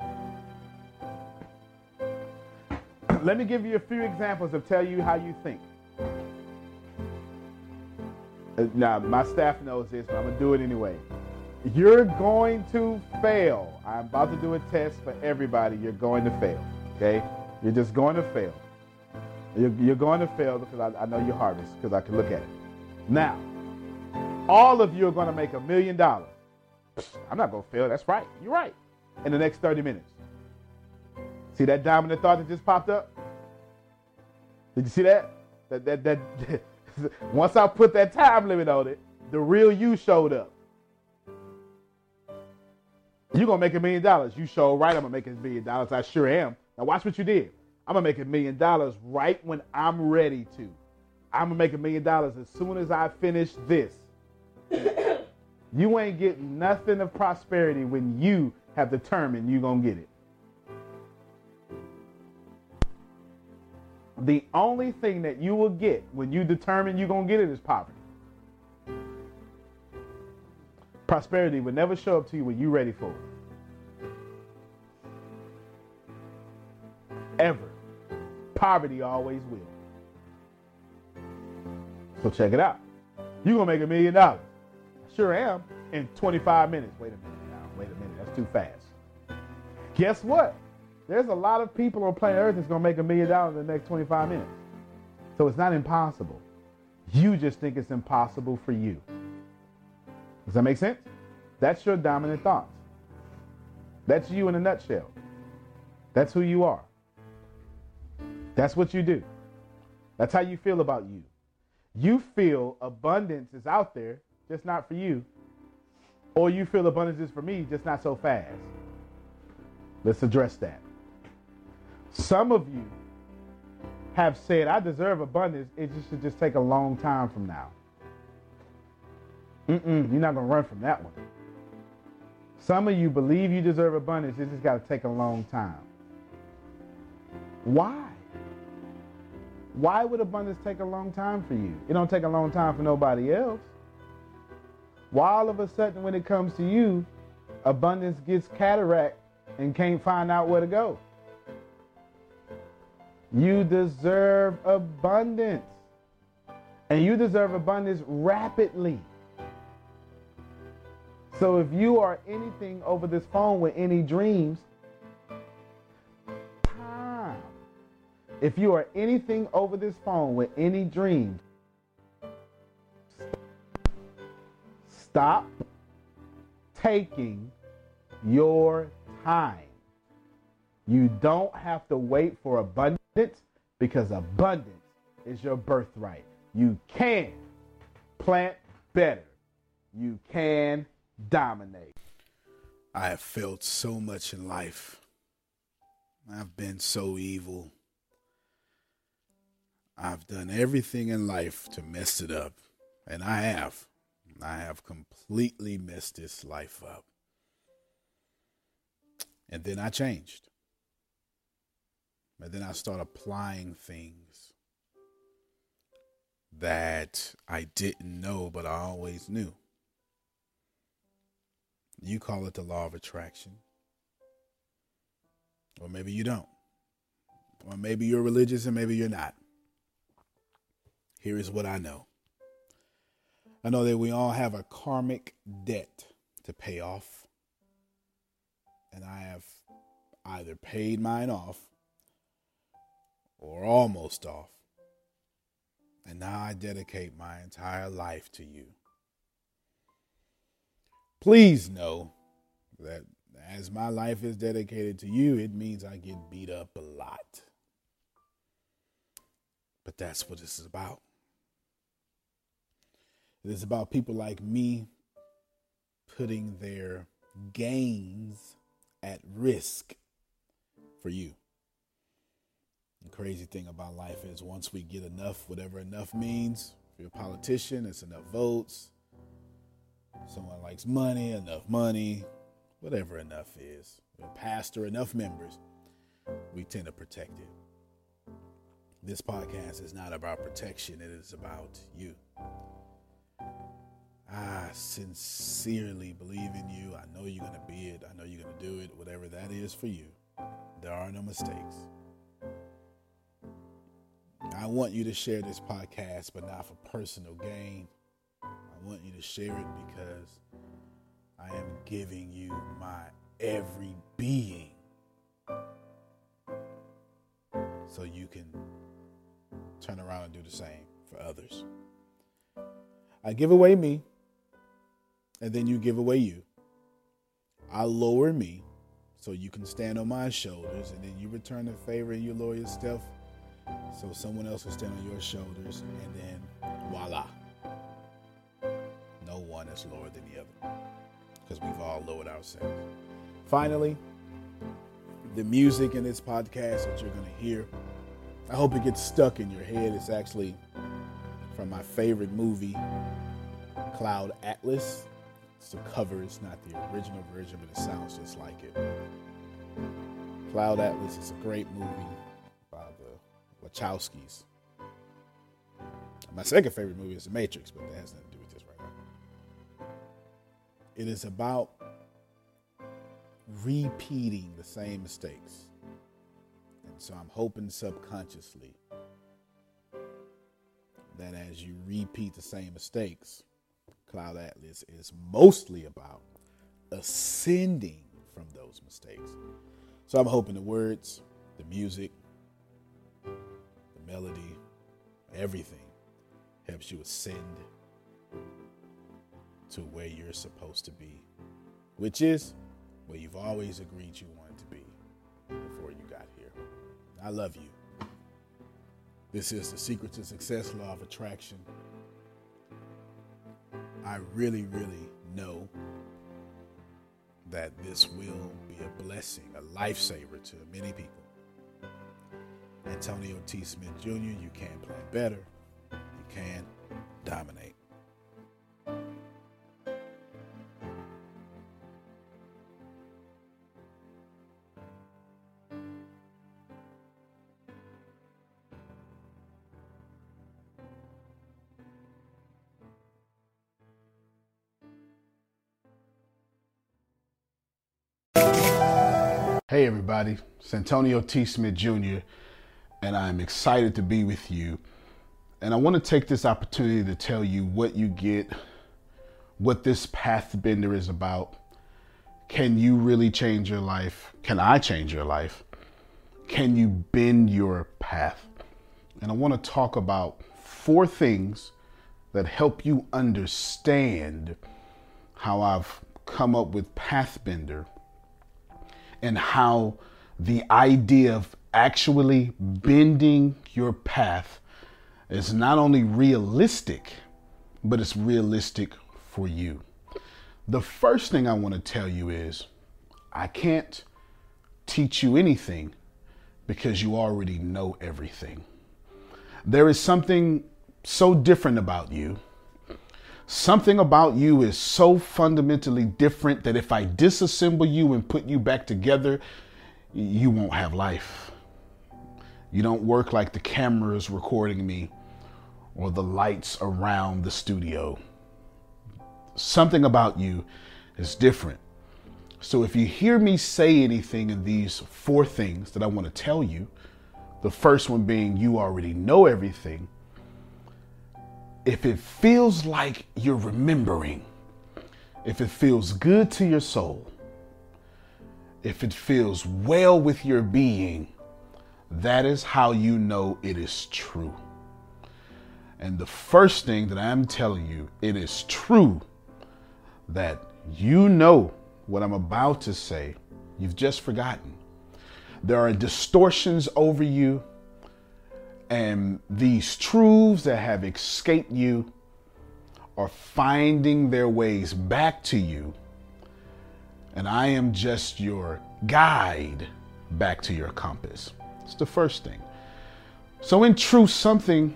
Speaker 3: <clears throat> Let me give you a few examples of tell you how you think. Uh, Now, my staff knows this, but I'm going to do it anyway. You're going to fail. I'm about to do a test for everybody. You're going to fail. Okay? You're just going to fail. You're, going to fail because I, I know your harvest because I can look at it. Now, all of you are going to make a million dollars. I'm not going to fail. That's right. You're right. In the next 30 minutes. See that dominant thought that just popped up? Did you see that? That that that. <laughs> once I put that time limit on it, the real you showed up. You're gonna make a million dollars. You show right, I'm gonna make a million dollars. I sure am. Now watch what you did. I'm gonna make a million dollars right when I'm ready to. I'm gonna make a million dollars as soon as I finish this. You ain't getting nothing of prosperity when you have determined you're gonna get it. The only thing that you will get when you determine you're going to get it is poverty. Prosperity will never show up to you when you're ready for it. Ever. Poverty always will. So check it out. You're going to make a million dollars. Sure am. In 25 minutes. Wait a minute now. Wait a minute. That's too fast. Guess what? There's a lot of people on planet Earth that's going to make a million dollars in the next 25 minutes. So it's not impossible. You just think it's impossible for you. Does that make sense? That's your dominant thoughts. That's you in a nutshell. That's who you are. That's what you do. That's how you feel about you. You feel abundance is out there, just not for you. Or you feel abundance is for me, just not so fast. Let's address that. Some of you have said, I deserve abundance. It just should just take a long time from now. Mm-mm, you're not going to run from that one. Some of you believe you deserve abundance. It just got to take a long time. Why? Why would abundance take a long time for you? It don't take a long time for nobody else. Why all of a sudden when it comes to you, abundance gets cataract and can't find out where to go? You deserve abundance. And you deserve abundance rapidly. So if you are anything over this phone with any dreams. If you are anything over this phone with any dreams, stop taking your time. You don't have to wait for abundance because abundance is your birthright. You can plant better. You can dominate.
Speaker 6: I have felt so much in life. I've been so evil. I've done everything in life to mess it up. And I have. I have completely messed this life up. And then I changed. And then I started applying things that I didn't know, but I always knew. You call it the law of attraction. Or maybe you don't. Or maybe you're religious and maybe you're not. Here is what I know I know that we all have a karmic debt to pay off. And I have either paid mine off or almost off. And now I dedicate my entire life to you. Please know that as my life is dedicated to you, it means I get beat up a lot. But that's what this is about. It is about people like me putting their gains at risk for you. The crazy thing about life is once we get enough, whatever enough means, if you're a politician, it's enough votes. Someone likes money, enough money, whatever enough is. A pastor, enough members, we tend to protect it.
Speaker 3: This podcast is not about protection, it is about you. I sincerely believe in you. I know you're going to be it. I know you're going to do it, whatever that is for you. There are no mistakes. I want you to share this podcast, but not for personal gain. I want you to share it because I am giving you my every being so you can turn around and do the same for others. I give away me, and then you give away you. I lower me so you can stand on my shoulders, and then you return the favor and you lower yourself so someone else will stand on your shoulders, and then voila. No one is lower than the other because we've all lowered ourselves. Finally, the music in this podcast that you're going to hear, I hope it gets stuck in your head. It's actually from my favorite movie, Cloud Atlas. It's the cover, it's not the original version, but it sounds just like it. Cloud Atlas is a great movie by the Wachowskis. My second favorite movie is The Matrix, but that has nothing to do with this right now. It is about repeating the same mistakes. And so I'm hoping subconsciously that as you repeat the same mistakes, Cloud Atlas is mostly about ascending from those mistakes. So I'm hoping the words, the music, the melody, everything helps you ascend to where you're supposed to be, which is where you've always agreed you wanted to be before you got here. I love you. This is the Secret to Success Law of Attraction. I really, really know that this will be a blessing, a lifesaver to many people. Antonio T. Smith Jr., you can play better, you can dominate. Hey, everybody, it's Antonio T. Smith Jr., and I'm excited to be with you. And I want to take this opportunity to tell you what you get, what this Pathbender is about. Can you really change your life? Can I change your life? Can you bend your path? And I want to talk about four things that help you understand how I've come up with Pathbender and how the idea of actually bending your path is not only realistic, but it's realistic for you. The first thing I want to tell you is I can't teach you anything because you already know everything. There is something so different about you. Something about you is so fundamentally different that if I disassemble you and put you back together, you won't have life. You don't work like the cameras recording me or the lights around the studio. Something about you is different. So if you hear me say anything in these four things that I want to tell you, the first one being you already know everything, if it feels like you're remembering, if it feels good to your soul, if it feels well with your being, that is how you know it is true. And the first thing that I'm telling you, it is true that you know what I'm about to say, you've just forgotten. There are distortions over you and these truths that have escaped you are finding their ways back to you. And I am just your guide back to your compass. It's the first thing. So, in truth, something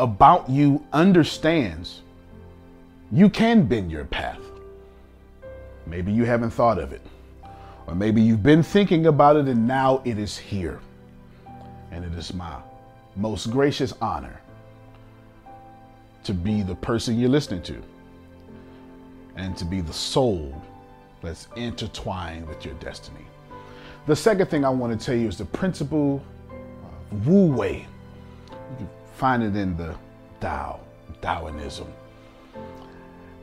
Speaker 3: about you understands you can bend your path. Maybe you haven't thought of it, or maybe you've been thinking about it and now it is here and it is my most gracious honor to be the person you're listening to and to be the soul that's intertwined with your destiny. The second thing I want to tell you is the principle of Wu Wei. You can find it in the Tao, Taoism.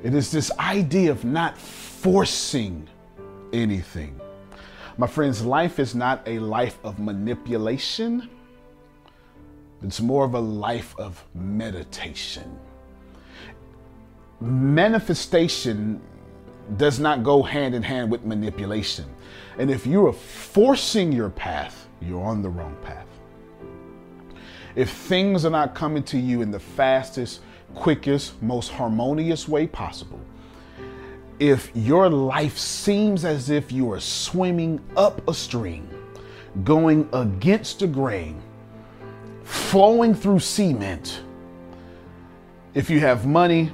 Speaker 3: It is this idea of not forcing anything. My friends, life is not a life of manipulation. It's more of a life of meditation. Manifestation does not go hand in hand with manipulation. And if you are forcing your path, you're on the wrong path. If things are not coming to you in the fastest, quickest, most harmonious way possible, if your life seems as if you are swimming up a stream, going against the grain, flowing through cement, if you have money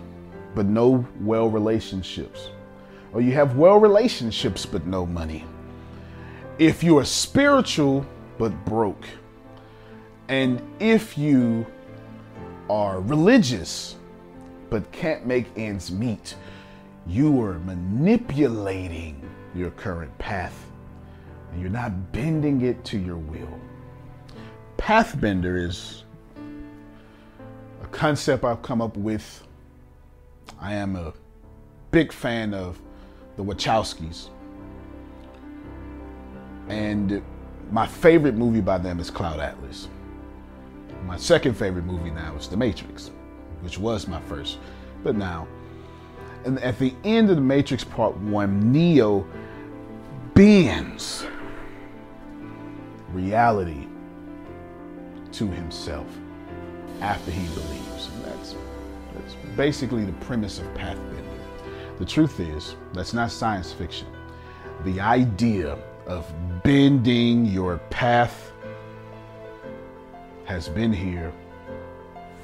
Speaker 3: but no well relationships, or you have well relationships but no money, if you are spiritual but broke, and if you are religious but can't make ends meet, you are manipulating your current path. And you're not bending it to your will. Pathbender is a concept I've come up with. I am a big fan of the Wachowskis. And my favorite movie by them is Cloud Atlas. My second favorite movie now is The Matrix, which was my first, but now. And at the end of The Matrix Part 1, Neo bends reality to himself after he believes. And that's, that's basically the premise of Pathbender. The truth is, that's not science fiction. The idea of bending your path has been here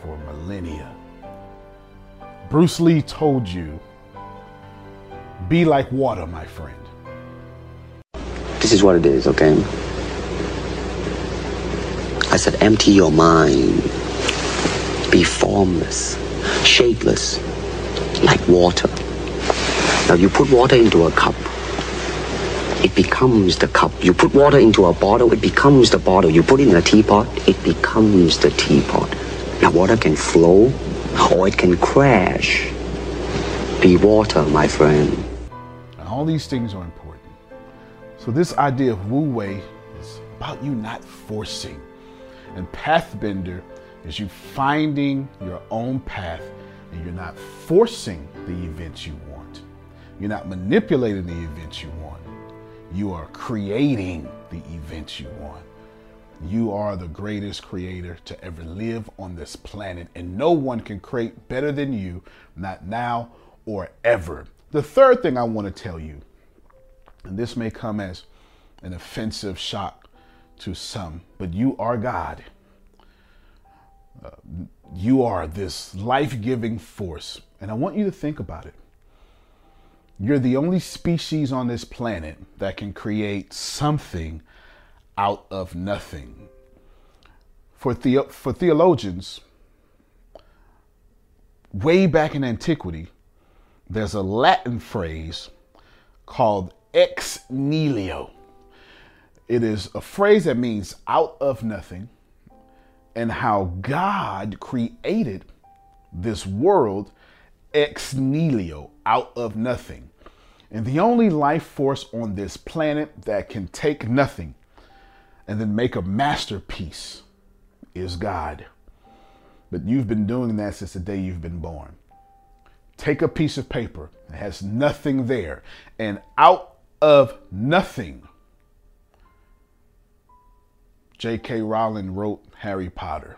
Speaker 3: for millennia. Bruce Lee told you, be like water, my friend.
Speaker 7: This is what it is, okay? I said, empty your mind. Be formless, shapeless, like water. Now you put water into a cup, it becomes the cup. You put water into a bottle, it becomes the bottle. You put it in a teapot, it becomes the teapot. Now water can flow or it can crash. Be water, my friend.
Speaker 3: And all these things are important. So this idea of Wu Wei is about you not forcing. And Pathbender is you finding your own path and you're not forcing the events you want. You're not manipulating the events you want. You are creating the events you want. You are the greatest creator to ever live on this planet, and no one can create better than you, not now or ever. The third thing I want to tell you, and this may come as an offensive shock to some, but you are God. Uh, you are this life giving force, and I want you to think about it. You're the only species on this planet that can create something out of nothing. For, the, for theologians, way back in antiquity, there's a Latin phrase called ex nihilo. It is a phrase that means out of nothing, and how God created this world ex nihilo, out of nothing. And the only life force on this planet that can take nothing and then make a masterpiece is God. But you've been doing that since the day you've been born. Take a piece of paper that has nothing there, and out of nothing, J.K. Rowling wrote Harry Potter.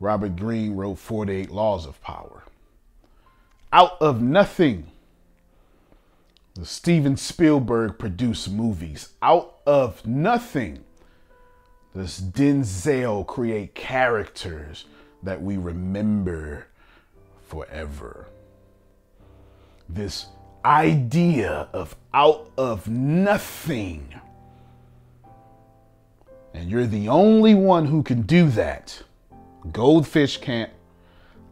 Speaker 3: Robert Greene wrote 48 Laws of Power. Out of nothing, the Steven Spielberg produced movies. Out of nothing, does Denzel create characters that we remember forever. This idea of out of nothing And you're the only one who can do that. Goldfish can't,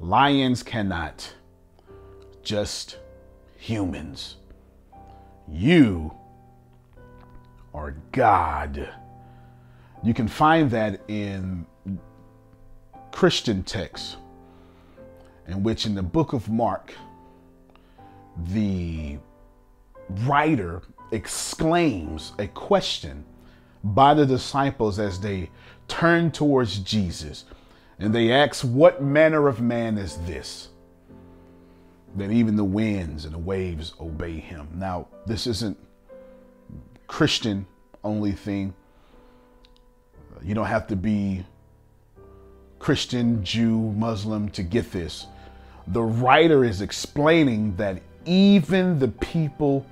Speaker 3: lions cannot, just humans. You are God. You can find that in Christian texts, in which in the book of Mark, the writer exclaims a question by the disciples as they turn towards Jesus. And they ask, What manner of man is this? That even the winds and the waves obey him. Now, this isn't Christian only thing. You don't have to be Christian, Jew, Muslim to get this. The writer is explaining that even the people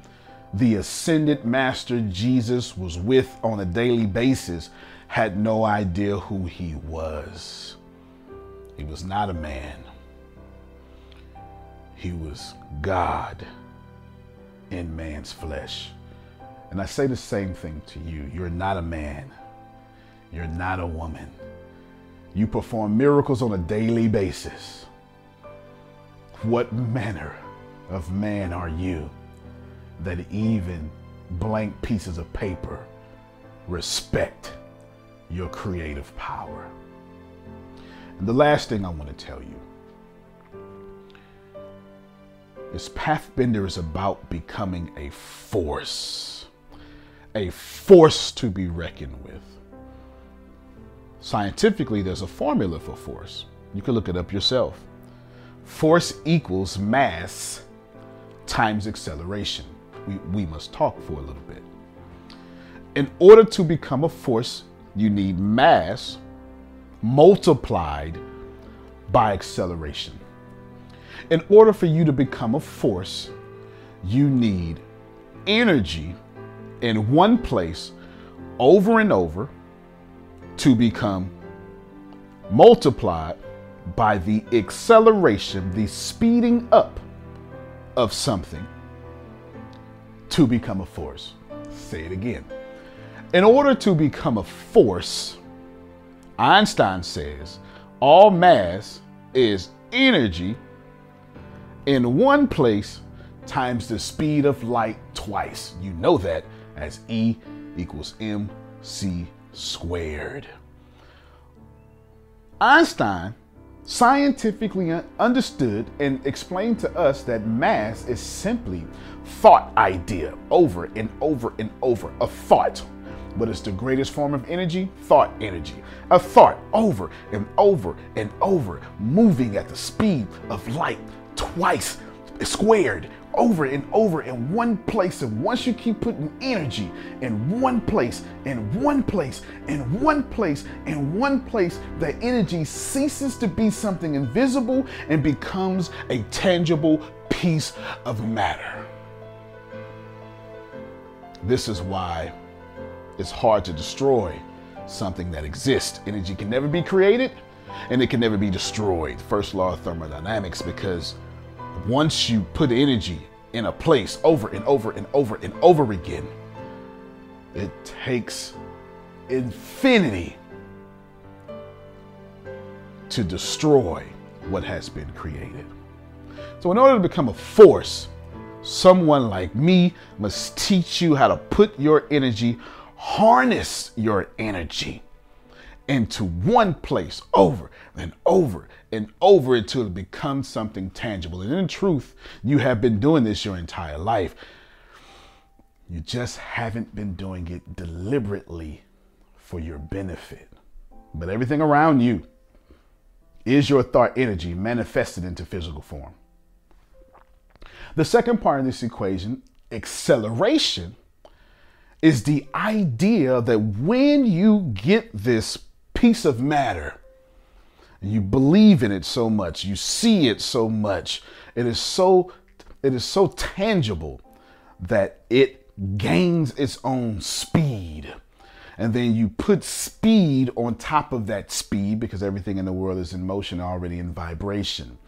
Speaker 3: the ascended master Jesus was with on a daily basis had no idea who he was. He was not a man, he was God in man's flesh. And I say the same thing to you. You're not a man. You're not a woman. You perform miracles on a daily basis. What manner of man are you that even blank pieces of paper respect your creative power? And the last thing I want to tell you is Pathbender is about becoming a force, a force to be reckoned with. Scientifically, there's a formula for force. You can look it up yourself. Force equals mass times acceleration. We, we must talk for a little bit. In order to become a force, you need mass multiplied by acceleration. In order for you to become a force, you need energy in one place over and over to become multiplied by the acceleration, the speeding up of something to become a force. Say it again. In order to become a force, Einstein says all mass is energy in one place times the speed of light twice. You know that as E equals mc squared. Einstein scientifically understood and explained to us that mass is simply thought idea over and over and over a thought what is the greatest form of energy? Thought energy. A thought over and over and over, moving at the speed of light twice squared over and over in one place. And once you keep putting energy in one place, in one place, in one place, in one place, the energy ceases to be something invisible and becomes a tangible piece of matter. This is why it's hard to destroy something that exists. Energy can never be created and it can never be destroyed. First law of thermodynamics, because once you put energy in a place over and over and over and over again, it takes infinity to destroy what has been created. So, in order to become a force, someone like me must teach you how to put your energy, harness your energy into one place over and over and over until it becomes something tangible. And in truth, you have been doing this your entire life. You just haven't been doing it deliberately for your benefit. But everything around you is your thought energy manifested into physical form. The second part of this equation, acceleration, is the idea that when you get this piece of matter, you believe in it so much, you see it so much, it is so it is so tangible that it gains its own speed. And then you put speed on top of that speed because everything in the world is in motion already in vibration.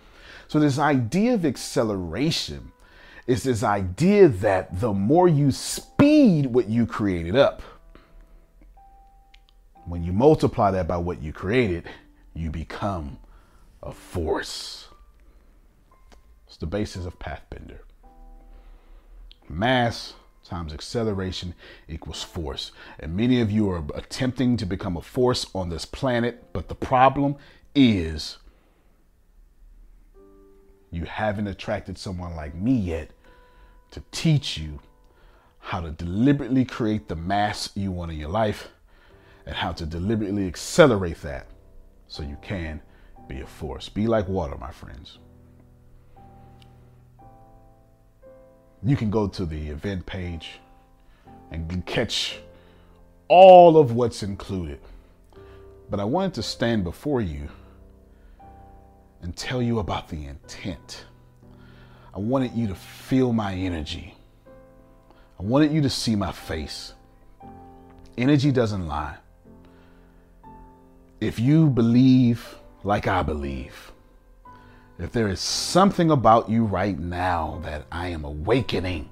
Speaker 3: So this idea of acceleration is this idea that the more you speed what you created up, When you multiply that by what you created, you become a force. It's the basis of Pathbender. Mass times acceleration equals force. And many of you are attempting to become a force on this planet, but the problem is you haven't attracted someone like me yet to teach you how to deliberately create the mass you want in your life and how to deliberately accelerate that so you can be a force. Be like water, my friends. You can go to the event page and catch all of what's included. But I wanted to stand before you and tell you about the intent. I wanted you to feel my energy. I wanted you to see my face. Energy doesn't lie. If you believe like I believe, if there is something about you right now that I am awakening,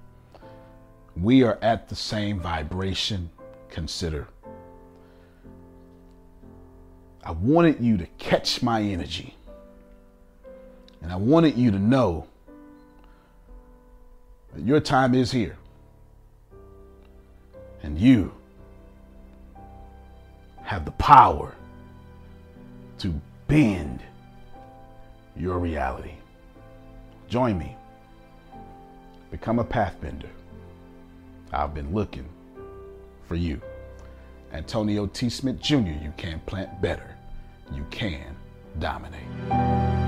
Speaker 3: we are at the same vibration. Consider. I wanted you to catch my energy. And I wanted you to know that your time is here. And you have the power bend your reality. Join me. Become a pathbender. I've been looking for you. Antonio T. Smith Jr., you can plant better. You can dominate.